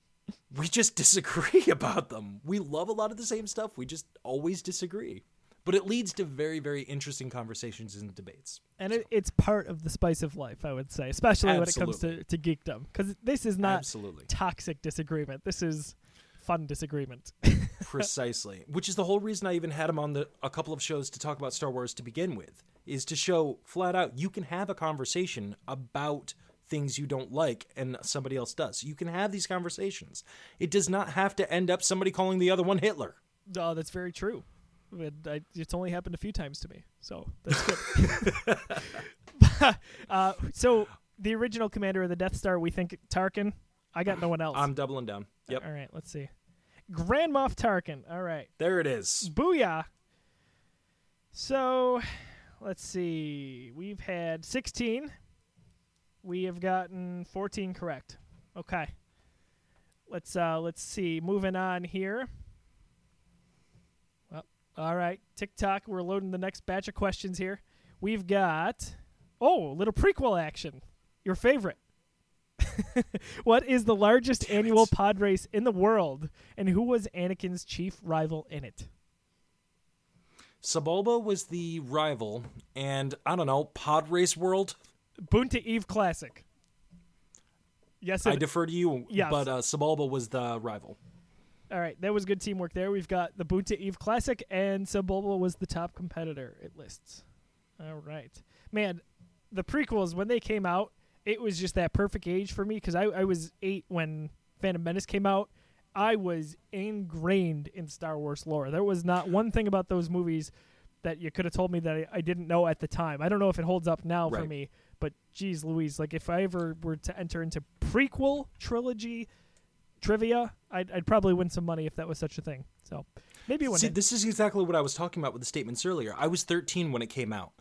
we just disagree about them. We love a lot of the same stuff. We just always disagree. But it leads to very, very interesting conversations and debates. and it, it's part of the spice of life, I would say, especially when it comes to, to geekdom, because this is not Absolutely. toxic disagreement. This is fun disagreement. Precisely, which is the whole reason I even had him on the a couple of shows to talk about Star Wars to begin with, is to show flat out you can have a conversation about things you don't like and somebody else does. You can have these conversations. It does not have to end up somebody calling the other one Hitler. oh, that's very true. But I, it's only happened a few times to me, so that's good. uh, so the original commander of the Death Star, we think Tarkin. I got no one else. I'm doubling down. Yep, All right, let's see. Grand Moff Tarkin. All right. there it is. Booyah. So, let's see. We've had 16. We have gotten 14 correct. Okay. Let's uh let's see. Moving on here. All right. TikTok, we're loading the next batch of questions here. We've got oh, little prequel action. Your favorite. what is the largest Damn annual it. pod race in the world and who was Anakin's chief rival in it? Sebulba was the rival, and I don't know, Pod Race World. Boonta Eve Classic. Yes, I defer to you, Yes. but uh, was the rival. All right. That was good teamwork there. We've got the Boonta Eve Classic, and Sebulba was the top competitor. It lists. All right, man. The prequels when they came out, it was just that perfect age for me because I, I was eight when Phantom Menace came out. I was ingrained in Star Wars lore. There was not one thing about those movies that you could have told me that I, I didn't know at the time. I don't know if it holds up now for me, but geez, Louise, like if I ever were to enter into prequel trilogy trivia, I'd, I'd probably win some money if that was such a thing. So maybe one See, day. this is exactly what I was talking about with the statements earlier. I was 13 when it came out.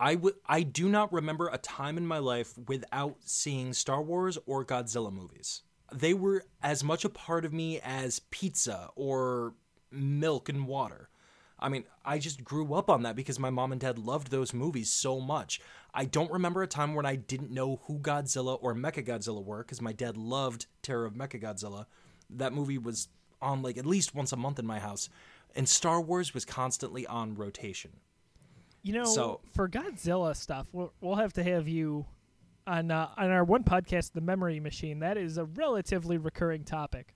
I would I do not remember a time in my life without seeing Star Wars or Godzilla movies. They were as much a part of me as pizza or milk and water. I mean, I just grew up on that because my mom and dad loved those movies so much. I don't remember a time when I didn't know who Godzilla or Mechagodzilla were because my dad loved Terror of Mechagodzilla. That movie was on like at least once a month in my house, and Star Wars was constantly on rotation. You know, So- for Godzilla stuff, we'll, we'll have to have you on uh, on our one podcast, The Memory Machine. That is a relatively recurring topic.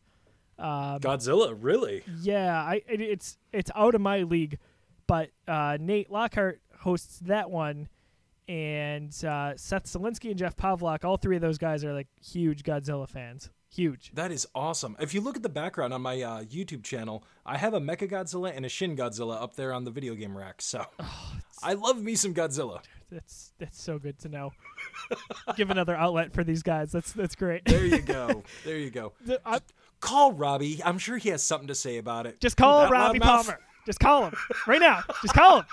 Um, Godzilla, really? Yeah, I it, it's it's out of my league, but uh, Nate Lockhart hosts that one, and uh, Seth Zelinsky and Jeff Pavlak, all three of those guys are like huge Godzilla fans. Huge. That is awesome. If you look at the background on my uh, YouTube channel, I have a Mechagodzilla and a Shin Godzilla up there on the video game rack. So I love me some Godzilla. That's that's so good to know. Give another outlet for these guys. That's that's great. There you go. there you go. The- I- Call Robbie. I'm sure he has something to say about it. just call Robbie? Palmer. Just call him right now. Just call him.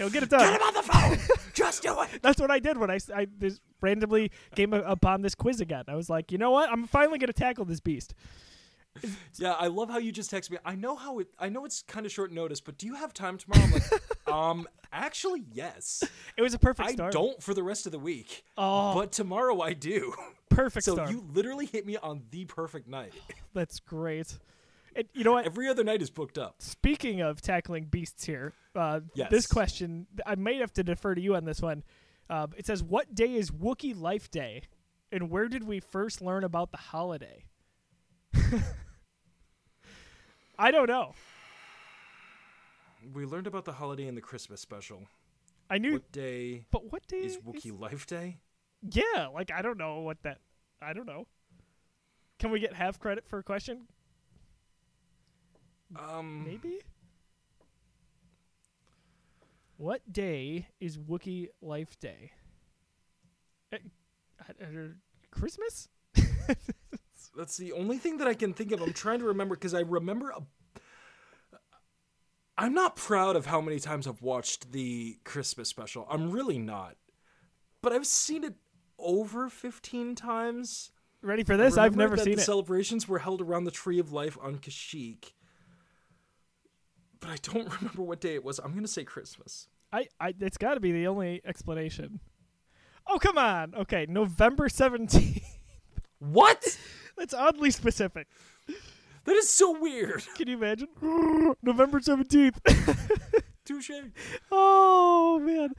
He'll get it done. Get done. him on the phone. Just do it. That's what I did when I this randomly came upon this quiz again. I was like, you know what? I'm finally going to tackle this beast. Yeah, I love how you just text me. I know how it. I know it's kind of short notice, but do you have time tomorrow? I'm like, um, actually, yes. It was a perfect I don't for the rest of the week. Oh. but tomorrow I do. Perfect So start. you literally hit me on the perfect night. That's great. And you know what? Every other night is booked up. Speaking of tackling beasts here, uh, Yes. this question I may have to defer to you on this one. Uh, it says, "What day is Wookiee Life Day, and where did we first learn about the holiday?" I don't know. We learned about the holiday in the Christmas special. I knew, What day but what day is Wookiee Life Day? Yeah, like I don't know what that. I don't know. Can we get half credit for a question? Um, Maybe. What day is Wookiee Life Day? Uh, uh, Christmas? that's the only thing that I can think of. I'm trying to remember because I remember. A, I'm not proud of how many times I've watched the Christmas special. I'm really not, but I've seen it over 15 times. Ready for this? I've never seen the it. celebrations were held around the Tree of Life on Kashyyyk, but I don't remember what day it was. I'm gonna say Christmas. I, I, it's got to be the only explanation. Oh come on! Okay, November seventeenth. What? That's oddly specific. That is so weird. Can you imagine? November seventeenth. Touche. oh man.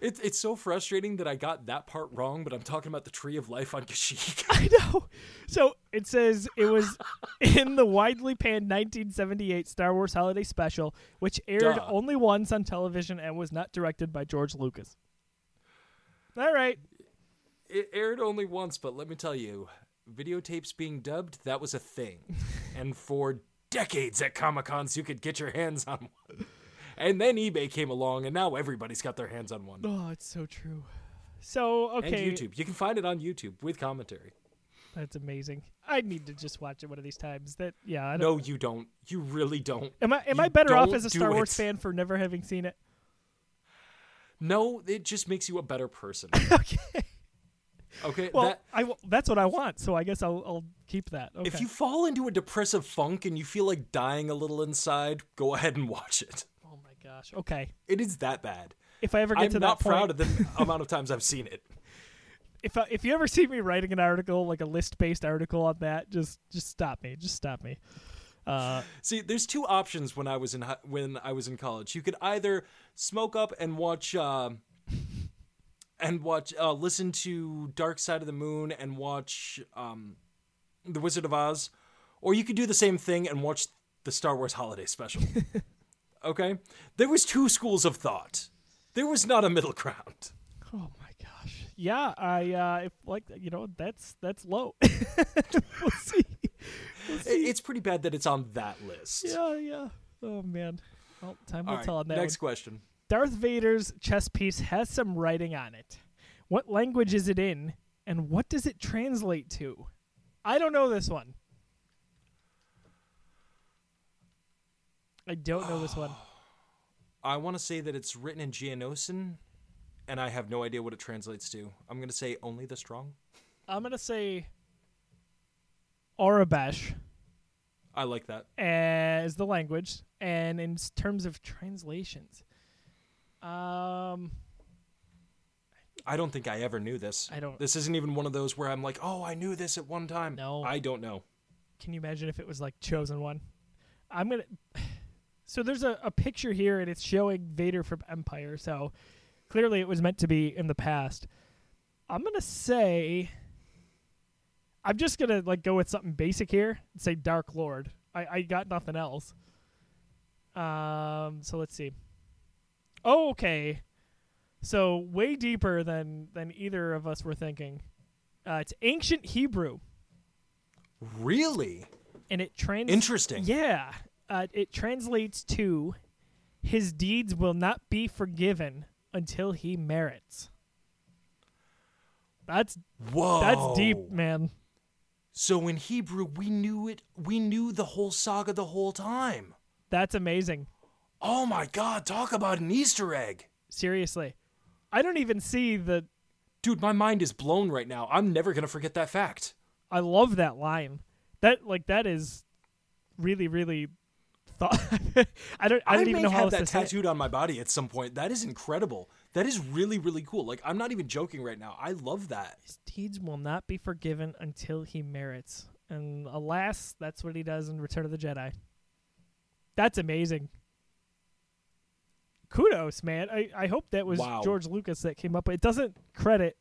It's it's so frustrating that I got that part wrong, but I'm talking about the Tree of Life on Kashyyyk. I know. So it says it was in the widely panned 1978 Star Wars Holiday Special, which aired Duh. only once on television and was not directed by George Lucas. All right. it aired only once, but let me tell you, videotapes being dubbed, that was a thing. and for decades at Comic Cons, you could get your hands on one. And then eBay came along, and now everybody's got their hands on one. Oh, it's so true. So okay, And YouTube. You can find it on YouTube with commentary. that's amazing. I need to just watch it one of these times. That yeah. I don't, No, you don't. You really don't. Am I am you I better off as a Star Wars it. fan for never having seen it? No, it just makes you a better person. okay. Okay? Well, that, I that's what I want. So I guess I'll I'll keep that. Okay. If you fall into a depressive funk and you feel like dying a little inside, go ahead and watch it. Gosh. Okay. It is that bad. If I ever get I'm to that point, I'm not proud of the amount of times I've seen it. if I, if you ever see me writing an article like a list based article on that, just just stop me. Just stop me. Uh, See, there's two options when I was in when I was in college. You could either smoke up and watch uh, and watch uh, listen to Dark Side of the Moon and watch um, The Wizard of Oz, or you could do the same thing and watch the Star Wars Holiday Special. Okay, there was two schools of thought. There was not a middle ground. oh my gosh. Yeah, I uh, if like you know that's that's low. we'll see. We'll see. It's pretty bad that it's on that list. yeah, yeah. Oh man. Well, time will right, tell on that next one. question. Darth Vader's chess piece has some writing on it. What language is it in, and what does it translate to? I don't know this one. I don't know this one. I want to say that it's written in Geonosian, and I have no idea what it translates to. I'm going to say only the strong. I'm gonna say Aurebesh I like that. as the language, and in terms of translations, um, I don't think I ever knew this. I don't- This isn't even one of those where I'm like, oh, I knew this at one time. No. I don't know. can you imagine if it was like chosen one? I'm gonna. So there's a, a picture here, and it's showing Vader from Empire. So clearly, it was meant to be in the past. I'm gonna say. I'm just gonna like go with something basic here and say Dark Lord. I, I got nothing else. Um. So let's see. Oh, okay. So way deeper than than either of us were thinking. Uh, it's ancient Hebrew. Really? and it trans Interesting. Yeah, uh, it translates to his deeds will not be forgiven until he merits. That's Whoa. that's deep, man. So in Hebrew, we knew it. We knew the whole saga the whole time. That's amazing. Oh my God! Talk about an Easter egg. Seriously. I don't even see the Dude, my mind is blown right now. I'm never gonna forget that fact. I love that line. That like that is really really thought I don't I don't even know how have that tattooed on my body at some point. That is incredible. That is really, really cool. Like I'm not even joking right now. I love that. His deeds will not be forgiven until he merits. And alas, that's what he does in Return of the Jedi. That's amazing. Kudos, man. I, I hope that was Wow. George Lucas that came up. It doesn't credit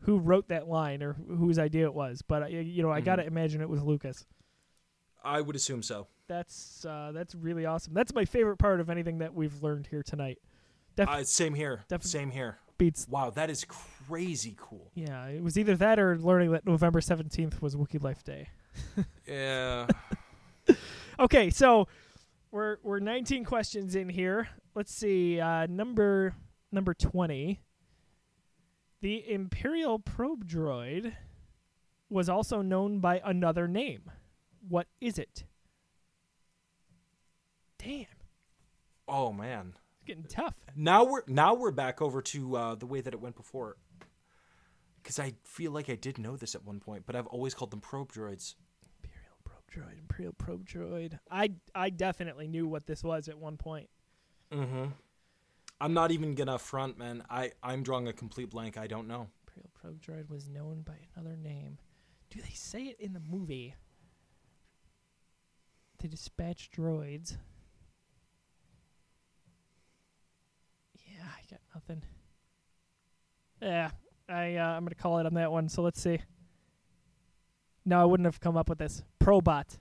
who wrote that line or whose idea it was, but you know I gotta mm-hmm. imagine it was Lucas. I would assume so. That's uh, that's really awesome. That's my favorite part of anything that we've learned here tonight. Def- Uh, same here. Defi- Same here. beats. Wow, that is crazy cool. Yeah, it was either that or learning that November seventeenth was Wookiee Life Day. Yeah. Okay, so we're we're 19 questions in here. Let's see, uh, number number 20. The Imperial probe droid was also known by another name. What is it? Damn, oh man. it's getting tough. Now we're now we're back over to uh, the way that it went before. Because I feel like I did know this at one point, but I've always called them probe droids. Imperial probe droid, Imperial probe droid. I I definitely knew what this was at one point. Mm-hmm. I'm not even gonna front, man. I I'm drawing a complete blank. I don't know. Imperial probe droid was known by another name. Do they say it in the movie? They dispatch droids. Yeah, I got nothing. Yeah, I uh, I'm gonna call it on that one. So let's see. No, I wouldn't have come up with this. Probot.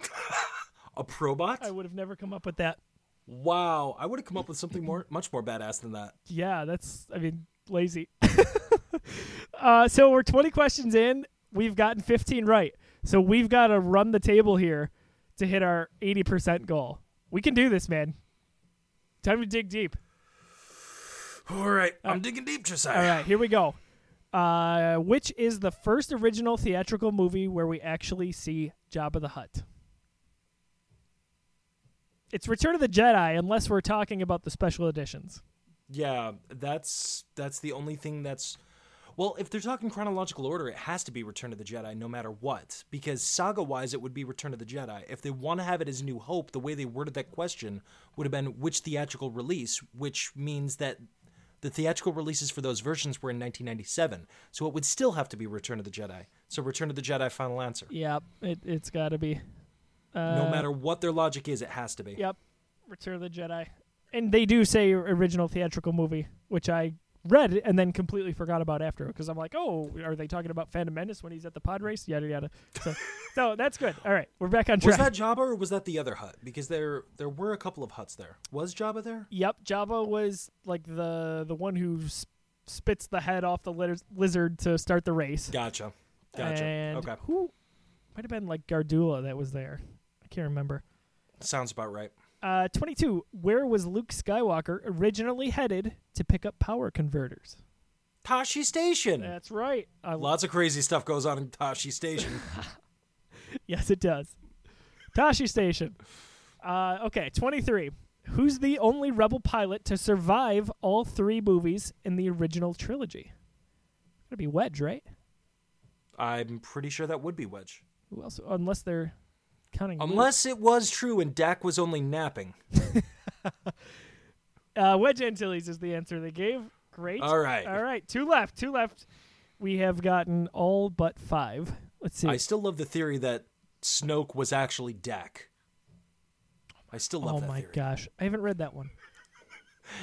A probot? I would have never come up with that. Wow, I would have come up with something more, much more badass than that. Yeah, that's I mean lazy. uh, so we're 20 questions in. We've gotten 15 right. So we've got to run the table here to hit our 80% goal. We can do this, man. Time to dig deep. All right, I'm digging deep, Josiah. All right, here we go. Uh, which is the first original theatrical movie where we actually see Jabba the Hutt? It's Return of the Jedi, unless we're talking about the special editions. Yeah, that's that's the only thing that's well, if they're talking chronological order, it has to be Return of the Jedi no matter what. Because saga wise it would be Return of the Jedi. If they want to have it as New Hope, the way they worded that question would have been which theatrical release, which means that the theatrical releases for those versions were in 1997. So it would still have to be Return of the Jedi. So Return of the Jedi final answer. Yep, it, it's got to be. Uh, no matter what their logic is, it has to be. Yep, Return of the Jedi, and they do say original theatrical movie, which I read it and then completely forgot about after because I'm like, oh, are they talking about Phantom Menace when he's at the pod race? Yada yada. So, so that's good. All right, we're back on track. Was that Jabba or was that the other Hutt? Because there there were a couple of Hutts there. Was Jabba there? Yep, Jabba was like the the one who s- spits the head off the liz- lizard to start the race. Gotcha. Gotcha. And okay. who might have been like Gardulla that was there. I can't remember. Sounds about right. Uh, 22. Where was Luke Skywalker originally headed to pick up power converters? Tosche Station. That's right. I Lots of crazy stuff goes on in Tosche Station. Yes, it does. Tosche Station. Uh, okay, 23. Who's the only Rebel pilot to survive all three movies in the original trilogy? Gotta be Wedge, right? I'm pretty sure that would be Wedge. Who else? Unless they're Unless it was true and Dak was only napping. Uh, Wedge Antilles is the answer they gave. Great. All right. All right. Two left. Two left. We have gotten all but five. Let's see. I still love the theory that Snoke was actually Dak. I still love oh my theory. gosh. I haven't read that one.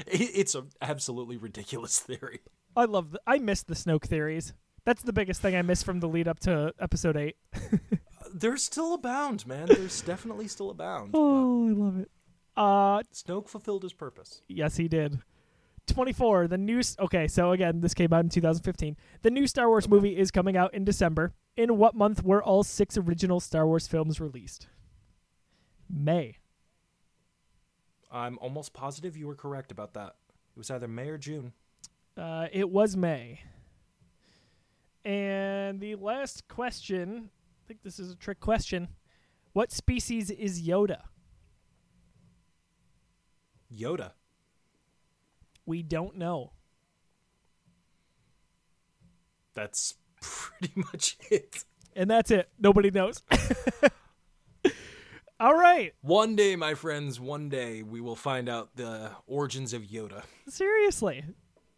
It's an absolutely ridiculous theory. I love. The, I miss the Snoke theories. That's the biggest thing I miss from the lead up to episode eight. They're still abound, man. There's definitely still abound. Oh, I love it. Uh, Snoke fulfilled his purpose. yes, he did. 24. The new. Okay, so again, this came out in 2015. The new Star Wars movie is coming out in December. In what month were all six original Star Wars films released? May. I'm almost positive you were correct about that. It was either May or June. Uh, it was May. And the last question, think this is a trick question. What species is Yoda? Yoda. We don't know. That's pretty much it. And that's it. Nobody knows. All right. One day, my friends, one day we will find out the origins of Yoda. Seriously.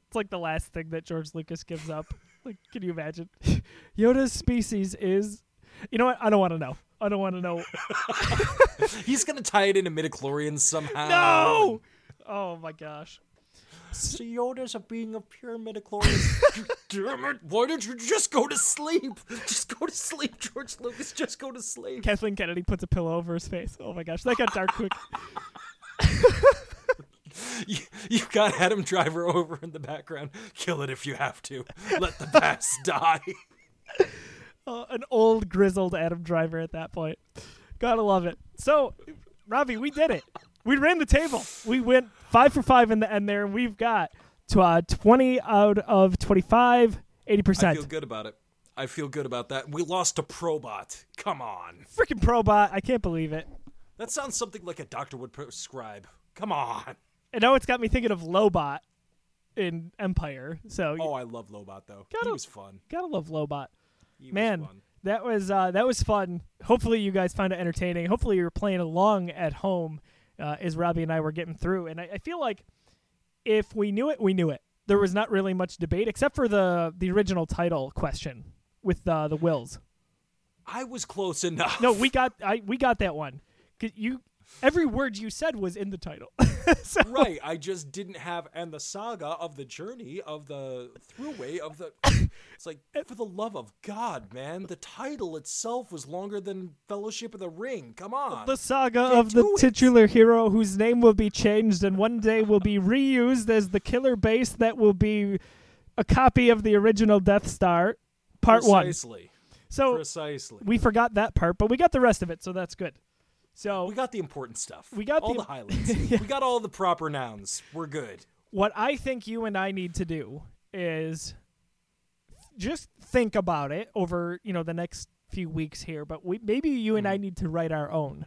It's like the last thing that George Lucas gives up. Like, can you imagine? Yoda's species is. You know what? I don't want to know. I don't want to know. He's gonna tie it into midichlorians somehow. No! Oh my gosh. So Yoda's a being of pure midichlorians. Damn it! Why didn't you just go to sleep? Just go to sleep, George Lucas. Just go to sleep. Kathleen Kennedy puts a pillow over his face. Oh my gosh. That got dark quick. You, you've got Adam Driver over in the background. Kill it if you have to. Let the past die. Uh, an old grizzled Adam Driver at that point. Gotta love it. So, Robbie, we did it. We ran the table. We went five for five in the end there, and we've got to, uh, 20 out of 25, 80%. I feel good about it. I feel good about that. We lost to Probot. Come on. Freaking Probot. I can't believe it. That sounds something like a doctor would prescribe. Come on. And now it's got me thinking of Lobot in Empire. So, Oh, I love Lobot though. Gotta- he was fun. gotta love Lobot. He Man, fun. that was uh, that was fun. Hopefully, you guys found it entertaining. Hopefully, you're playing along at home uh, as Robbie and I were getting through. And I, I feel like if we knew it, we knew it. There was not really much debate except for the the original title question with uh, the Whills. I was close enough. No, we got I we got that one. 'Cause you every word you said was in the title. so, right. I just didn't have and the saga of the journey of the throughway of the. It's like for the love of God, man! The title itself was longer than Fellowship of the Ring. Come on. The saga Get of the it. titular hero whose name will be changed and one day will be reused as the killer base that will be a copy of the original Death Star, part one. Precisely. So Precisely. we forgot that part, but we got the rest of it, so that's good. So We got the important stuff. We got all the- the, highlights. We got all the proper nouns. We're good. what I think you and I need to do is just think about it over, you know, the next few weeks here, but we maybe you and I mm-hmm. need to write our own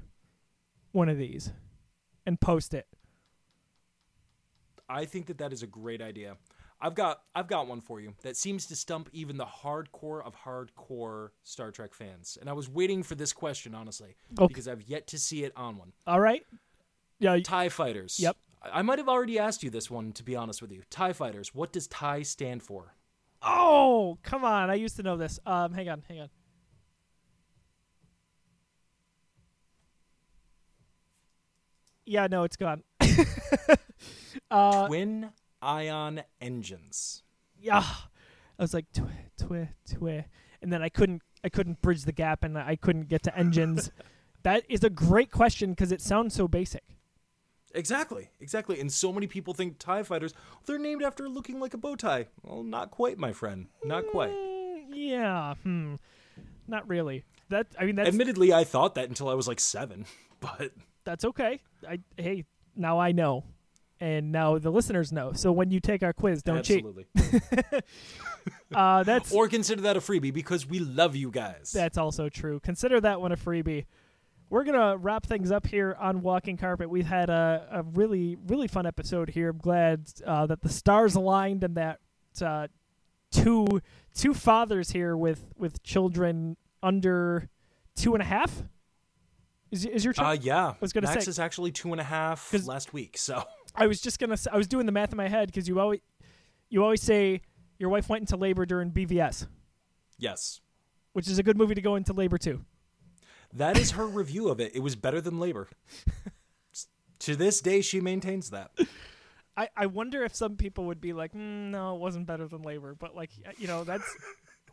one of these and post it. I think that that is a great idea. I've got I've got one for you that seems to stump even the hardcore of hardcore Star Trek fans. And I was waiting for this question honestly Okay. because I've yet to see it on one. All right? Yeah, Tie fighters. Yep. I might have already asked you this one to be honest with you. Tie fighters. What does tie stand for? Oh, come on. I used to know this. Um, hang on, hang on. Yeah, no, it's gone. Uh, Twin ion engines. yeah. I was like twi twi twi and then I couldn't I couldn't bridge the gap and I couldn't get to engines. that is a great question cuz it sounds so basic. Exactly, exactly. And so many people think TIE fighters, they're named after looking like a bow tie. Well, not quite, my friend. Not quite. Mm, yeah, hmm. Not really. That I mean that's Admittedly, I thought that until I was like seven. But that's okay. I hey, now I know. And now the listeners know. So when you take our quiz, don't absolutely. cheat. Uh, that's or consider that a freebie because we love you guys. that's also true. Consider that one a freebie. We're gonna wrap things up here on Walking Carpet. We've had a, a really really fun episode here. I'm glad uh, that the stars aligned and that uh, two two fathers here with with children under two and a half. Is is your child? uh, yeah. I was gonna Max say- is actually two and a half last week. So I was just gonna. I was doing the math in my head because you always, you always say your wife went into labor during BVS, yes, which is a good movie to go into labor too. that is her review of it. It was better than Labor. to this day, she maintains that. I, I wonder if some people would be like, mm, no, it wasn't better than labor, but like you know that's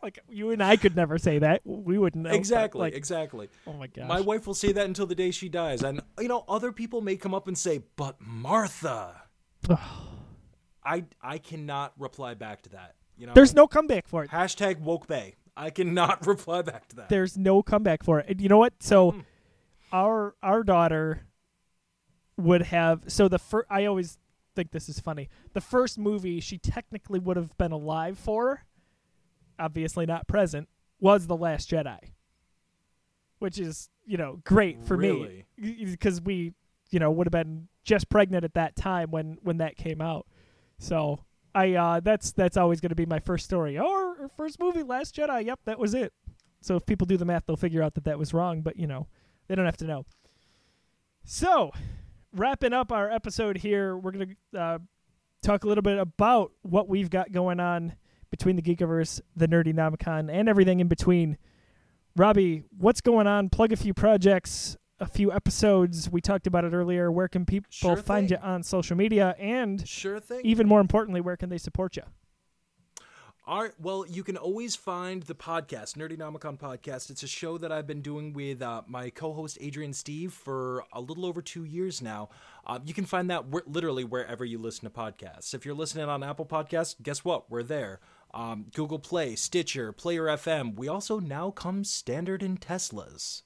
like you and I could never say that. We wouldn't know. exactly, Like, exactly. oh my gosh. My wife will say that until the day she dies, and you know, other people may come up and say, "But Martha." I I cannot reply back to that. You know, There's no comeback for it. hashtag woke bay. I cannot reply back to that. There's no comeback for it. And you know what? So Hmm. our our daughter would have so the first I always think this is funny. The first movie she technically would have been alive for, obviously not present, was The Last Jedi. Which is, you know, great for Really? me because we, you know, would have been just pregnant at that time when when that came out. So I uh, that's that's always going to be my first story. Oh, our first movie, Last Jedi. Yep, that was it. So if people do the math, they'll figure out that that was wrong. But you know, they don't have to know. So wrapping up our episode here, we're going to uh, talk a little bit about what we've got going on between the Geekiverse, the Nerdynomicon, and everything in between. Robbie, what's going on? Plug a few projects, a few episodes. We talked about it earlier. Where can people Sure find you on social media? And Sure thing. even more importantly, where can they support you? All right. Well, you can always find the podcast, Nerdynomicon Podcast. It's a show that I've been doing with uh, my co-host Adrian Steve for a little over two years now. Uh, you can find that wh- literally wherever you listen to podcasts. If you're listening on Apple Podcasts, guess what? We're there. Um, Google Play, Stitcher, Player FM. We also now come standard in Teslas.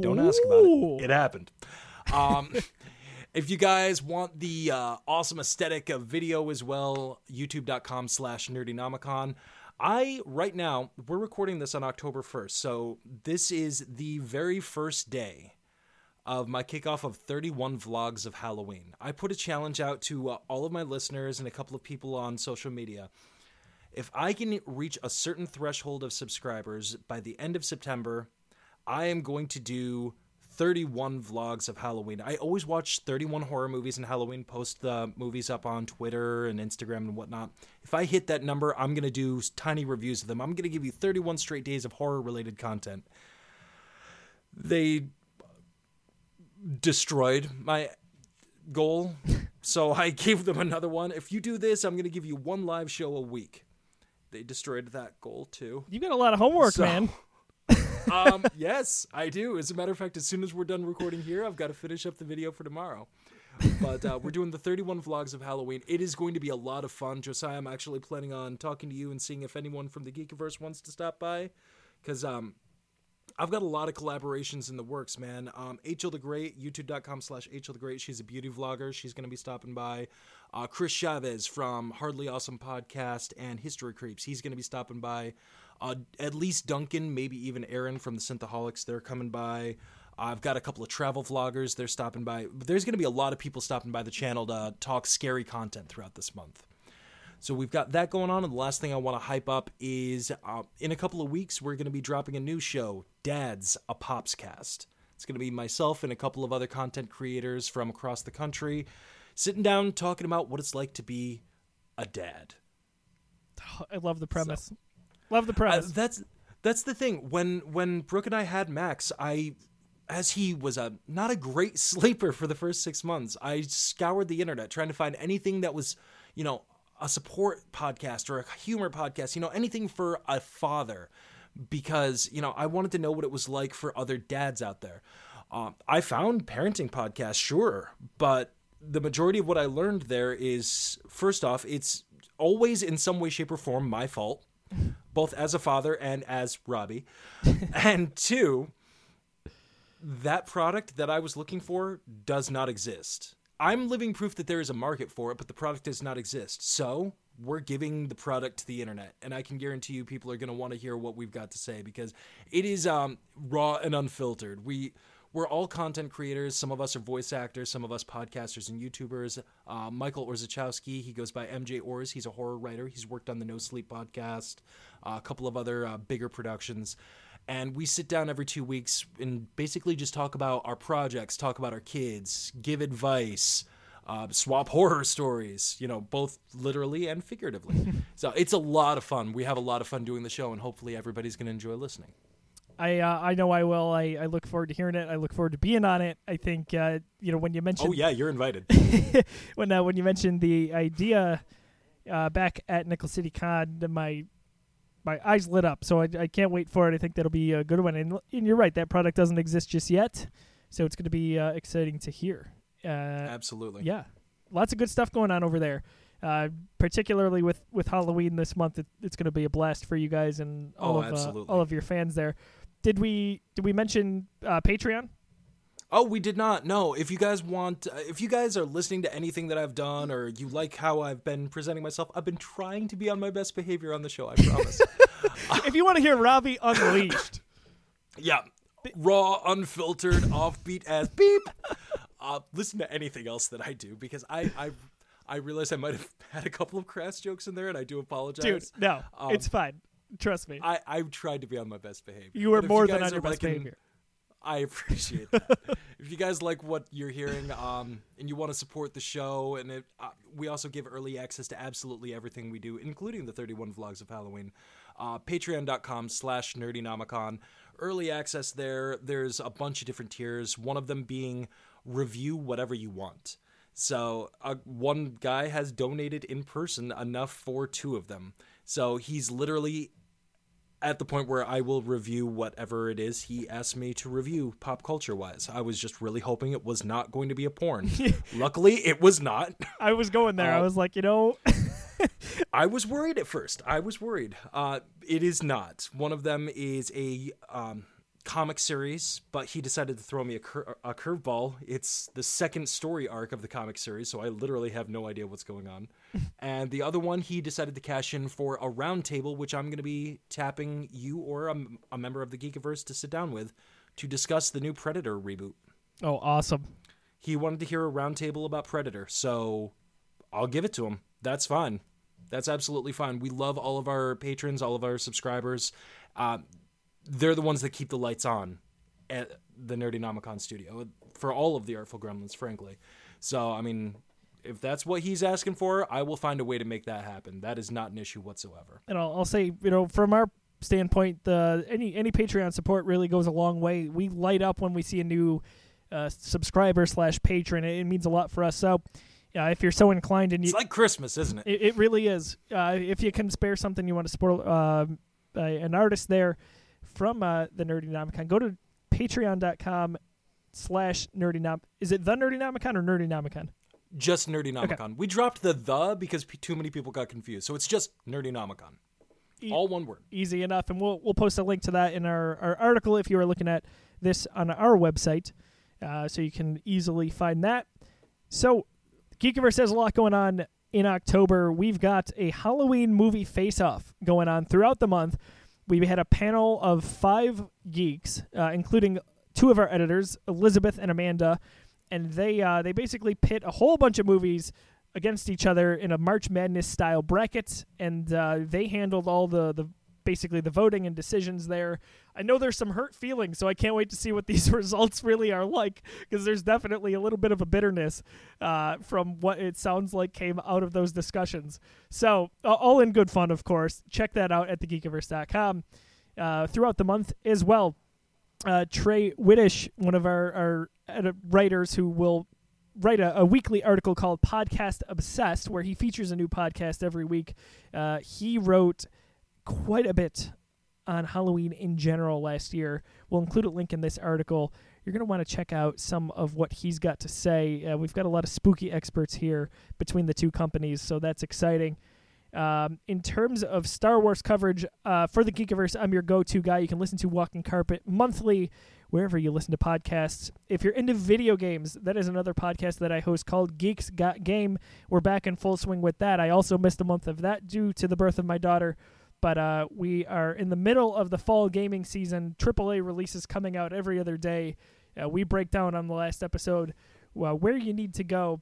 Don't ask about it. It happened. Um, if you guys want the uh, awesome aesthetic of video as well, youtube.com slash nerdynomicon. I, right now, we're recording this on October 1st, so this is the very first day of my kickoff of 31 vlogs of Halloween. I put a challenge out to uh, all of my listeners and a couple of people on social media. If I can reach a certain threshold of subscribers by the end of September, I am going to do 31 vlogs of Halloween. I always watch 31 horror movies in Halloween, post the movies up on Twitter and Instagram and whatnot. If I hit that number, I'm going to do tiny reviews of them. I'm going to give you 31 straight days of horror related content. They destroyed my goal, so I gave them another one. If you do this, I'm going to give you one live show a week. They destroyed that goal too. You got a lot of homework, So- man. um, yes, I do. As a matter of fact, as soon as we're done recording here, I've got to finish up the video for tomorrow. But uh, we're doing the 31 vlogs of Halloween. It is going to be a lot of fun. Josiah, I'm actually planning on talking to you and seeing if anyone from the Geekiverse wants to stop by. Because um, I've got a lot of collaborations in the works, man. Um, HL the Great, youtube.com slash HL the Great. She's a beauty vlogger. She's going to be stopping by. Uh, Chris Chavez from Hardly Awesome Podcast and History Creeps. He's going to be stopping by. Uh, at least Duncan, maybe even Aaron from the Synthaholics. They're coming by. I've got a couple of travel vloggers. They're stopping by. There's going to be a lot of people stopping by the channel to talk scary content throughout this month. So we've got that going on, and the last thing I want to hype up is uh, in a couple of weeks we're going to be dropping a new show, Dad's a Pops Cast. It's going to be myself and a couple of other content creators from across the country sitting down talking about what it's like to be a dad. I love the premise. Love the Uh, premise. that's that's the thing. When when Brooke and I had Max, I as he was a not a great sleeper for the first six months, I scoured the internet trying to find anything that was, you know, a support podcast or a humor podcast, you know, anything for a father, because you know I wanted to know what it was like for other dads out there. Um, I found parenting podcasts, sure, but the majority of what I learned there is first off, it's always in some way, shape, or form my fault both as a father and as Robbie. and two, that product that I was looking for does not exist. I'm living proof that there is a market for it, but the product does not exist. So we're giving the product to the internet, and I can guarantee you people are going to want to hear what we've got to say because it is um, raw and unfiltered. We we're all content creators. Some of us are voice actors, some of us podcasters and YouTubers. Uh, Michael Orzechowski, he goes by MJ Orz. He's a horror writer. He's worked on the No Sleep podcast, uh, a couple of other uh, bigger productions. And we sit down every two weeks and basically just talk about our projects, talk about our kids, give advice, uh, swap horror stories, you know, both literally and figuratively. so it's a lot of fun. We have a lot of fun doing the show, and hopefully everybody's going to enjoy listening. I uh, I know I will. I, I look forward to hearing it. I look forward to being on it. I think uh, you know when you mentioned Oh, yeah, you're invited. when uh, when you mentioned the idea uh, back at Nickel City Con, my my eyes lit up. So I, I can't wait for it. I think that'll be a good one. And, and you're right, that product doesn't exist just yet, so it's going to be uh, exciting to hear. Uh, Absolutely. yeah, lots of good stuff going on over there. Uh, particularly with, with Halloween this month, it, it's going to be a blast for you guys and all Oh, of uh, all of your fans there. Did we did we mention uh, Patreon? Oh, we did not. No. If you guys want, uh, if you guys are listening to anything that I've done or you like how I've been presenting myself, I've been trying to be on my best behavior on the show. I promise. if you want to hear Robbie unleashed, yeah. Raw, unfiltered, offbeat as beep. Uh, listen to anything else that I do because I, I, I realize I might have had a couple of crass jokes in there, and I do apologize. Dude, no, Um, it's fine. Trust me. I I tried to be on my best behavior. you were more than on your best liking- behavior. I appreciate that. if you guys like what you're hearing, um, and you want to support the show, and it, uh, we also give early access to absolutely everything we do, including the 31 vlogs of Halloween. Uh, Patreon.com slash Nerdynomicon. Early access there. There's a bunch of different tiers. One of them being review whatever you want. So uh, one guy has donated in person enough for two of them. So he's literally at the point where I will review whatever it is he asked me to review pop culture wise. I was just really hoping it was not going to be a porn. Luckily, it was not. I was going there. I Uh, was like, you know, I was worried at first. I was worried. Uh, it is not. One of them is a um, comic series, but he decided to throw me a, cur- a curveball. It's the second story arc of the comic series, so I literally have no idea what's going on. and the other one, he decided to cash in for a roundtable, which I'm going to be tapping you or a, a member of the Geekiverse to sit down with to discuss the new Predator reboot. oh, awesome. He wanted to hear a roundtable about Predator, so I'll give it to him. That's fine. That's absolutely fine. We love all of our patrons, all of our subscribers. Uh, they're the ones that keep the lights on at the Nerdynomicon studio for all of the Artful Gremlins, frankly. So, I mean, if that's what he's asking for, I will find a way to make that happen. That is not an issue whatsoever. and I'll, I'll say, you know, from our standpoint, the any any Patreon support really goes a long way. We light up when we see a new uh, subscriber slash patron. It, it means a lot for us. So, uh, if you're so inclined, and you, It's like Christmas, isn't it? it, it really is. Uh, if you can spare something, you want to support uh, an artist there from uh, the Nerdynomicon, go to patreon.com slash nerdynom. Is it the Nerdynomicon or Nerdynomicon? Just Nerdynomicon. We dropped the the because p- too many people got confused. So it's just Nerdynomicon. E- All one word. easy enough, and we'll we'll post a link to that in our, our article if you are looking at this on our website, uh, so you can easily find that. So, Geekiverse has a lot going on in October. We've got a Halloween movie face-off going on throughout the month. We had a panel of five geeks, uh, including two of our editors, Elizabeth and Amanda, and they uh, they basically pit a whole bunch of movies against each other in a March Madness style bracket, and uh, they handled all the the basically the voting and decisions there. I know there's some hurt feelings, so I can't wait to see what these results really are like because there's definitely a little bit of a bitterness uh, from what it sounds like came out of those discussions. So uh, all in good fun, of course. Check that out at thegeekiverse.com uh, throughout the month as well. Uh, Trey Whittish, one of our, our writers who will write a, a weekly article called Podcast Obsessed, where he features a new podcast every week. Uh, he wrote quite a bit on Halloween in general last year. We'll include a link in this article. You're going to want to check out some of what he's got to say. Uh, we've got a lot of spooky experts here between the two companies, so that's exciting. Um, in terms of Star Wars coverage uh, for the Geekiverse, I'm your go-to guy. You can listen to Walking Carpet monthly wherever you listen to podcasts. If you're into video games, that is another podcast that I host called Geeks Got Game. We're back in full swing with that. I also missed a month of that due to the birth of my daughter, but uh, we are in the middle of the fall gaming season. AAA releases coming out every other day. Uh, we break down on the last episode uh, where you need to go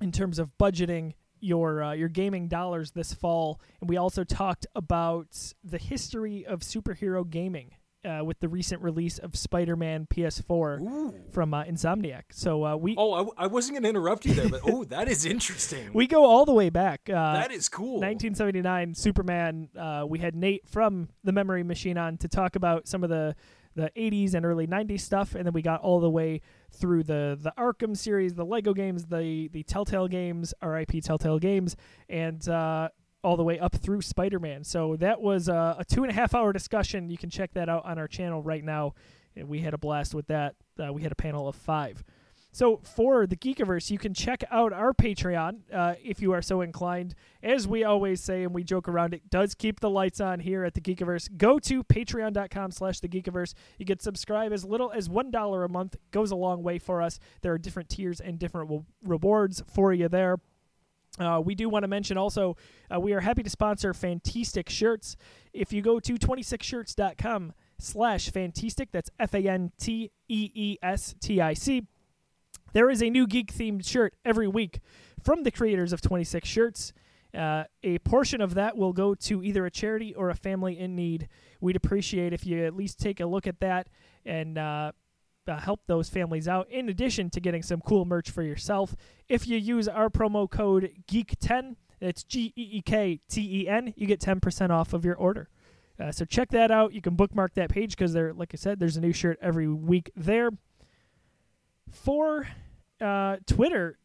in terms of budgeting your uh, your gaming dollars this fall, and we also talked about the history of superhero gaming uh, with the recent release of Spider-Man PS4 Ooh. from uh, Insomniac. So uh, we Oh, I, w- I wasn't going to interrupt you there, but oh, that is interesting. we go all the way back. Uh, that is cool. 1979 Superman. Uh, we had Nate from the Memory Machine on to talk about some of the the 80s and early 90s stuff, and then we got all the way through the the Arkham series, the Lego games, the the Telltale games, R.I.P. Telltale games, and uh, all the way up through Spider-Man. So that was uh, a two and a half hour discussion. You can check that out on our channel right now. We had a blast with that. Uh, we had a panel of five. So for the Geekiverse, you can check out our Patreon uh, if you are so inclined. As we always say, and we joke around, it does keep the lights on here at the Geekiverse. Go to patreon.com slash the Geekiverse. You can subscribe as little as $1 a month. goes a long way for us. There are different tiers and different re- rewards for you there. Uh, we do want to mention also, uh, we are happy to sponsor Fanteestic Shirts. If you go to 26shirts.com slash Fanteestic, that's F-A-N-T-E-E-S-T-I-C, there is a new geek themed shirt every week from the creators of 26 shirts. Uh, a portion of that will go to either a charity or a family in need. We'd appreciate if you at least take a look at that and uh, help those families out, in addition to getting some cool merch for yourself. If you use our promo code GEEK10, that's G E E K T E N, you get 10% off of your order. Uh, so check that out. You can bookmark that page because there, like I said, there's a new shirt every week there. For uh, Twitter,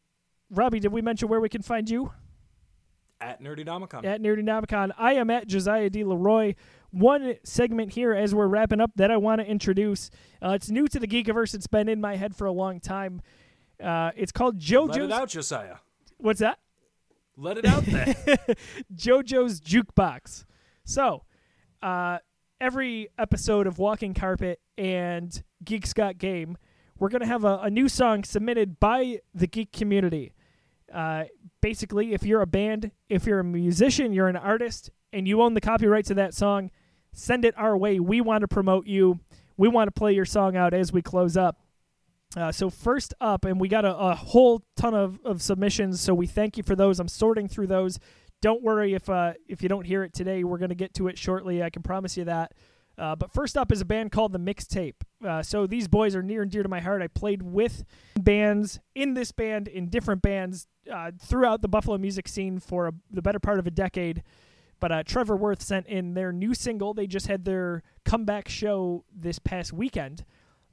Robbie, did we mention where we can find you? At Nerdynomicon. At Nerdynomicon. I am at Josiah D. LeRoy. One segment here as we're wrapping up that I want to introduce. Uh, it's new to the Geekiverse. It's been in my head for a long time. Uh, it's called JoJo's. Let it out, Josiah. What's that? Let it out there. JoJo's Jukebox. So, uh, every episode of Walking Carpet and Geek Got Game, we're going to have a, a, new song submitted by the geek community. Uh, basically, if you're a band, if you're a musician, you're an artist, and you own the copyright to that song, send it our way. We want to promote you. We want to play your song out as we close up. Uh, so first up, and we got a, a whole ton of, of submissions, so we thank you for those. I'm sorting through those. Don't worry if uh, if you don't hear it today. We're going to get to it shortly. I can promise you that. Uh, but first up is a band called the Mixtape. Uh, so these boys are near and dear to my heart. I played with bands in this band, in different bands uh, throughout the Buffalo music scene for a, the better part of a decade. But uh, Trevor Worth sent in their new single. They just had their comeback show this past weekend.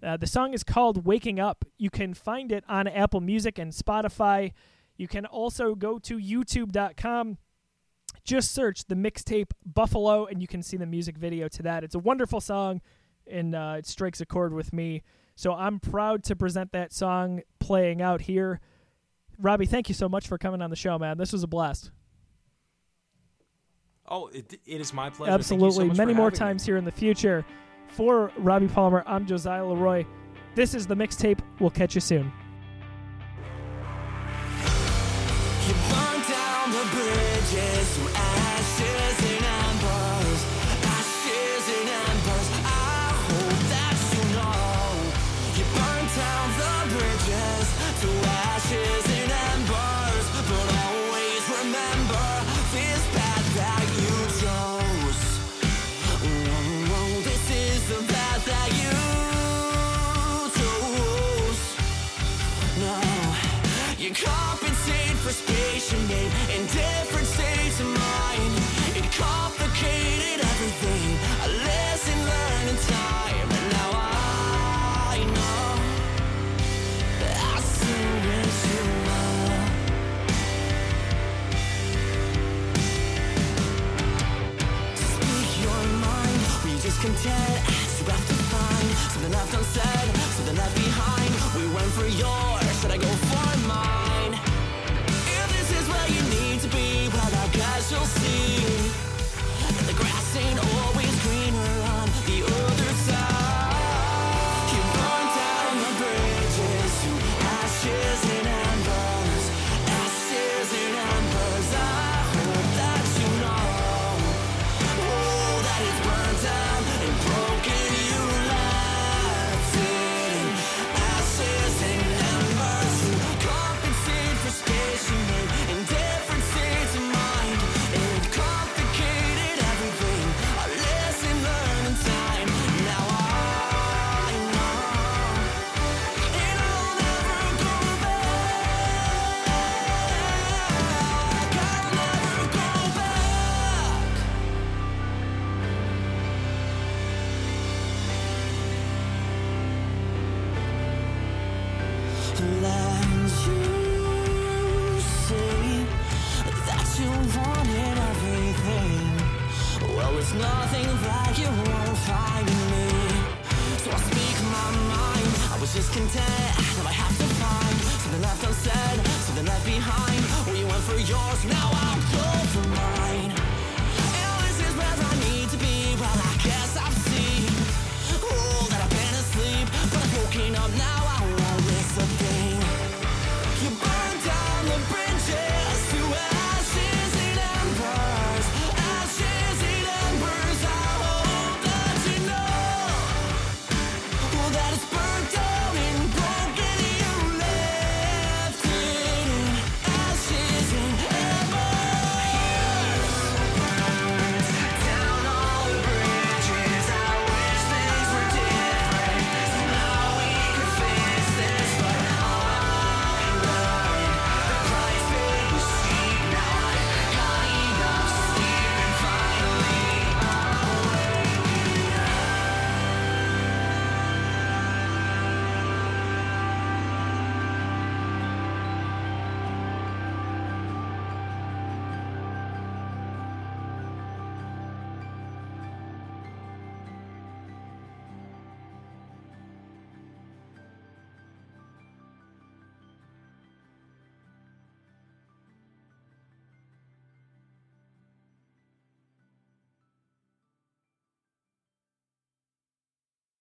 Uh, the song is called Waking Up. You can find it on Apple Music and Spotify. You can also go to youtube.com. Just search the mixtape Buffalo, and you can see the music video to that. It's a wonderful song, and uh, it strikes a chord with me. So I'm proud to present that song playing out here. Robbie, thank you so much for coming on the show, man. This was a blast. Oh, it, it is my pleasure. Absolutely. So Many more me. times here in the future. For Robbie Palmer, I'm Josiah LeRoy. This is the mixtape. We'll catch you soon. You Content as you have to find something left unsaid, something left behind. We went for yours, should I go for mine? If this is where you need to be, well, I guess you'll see.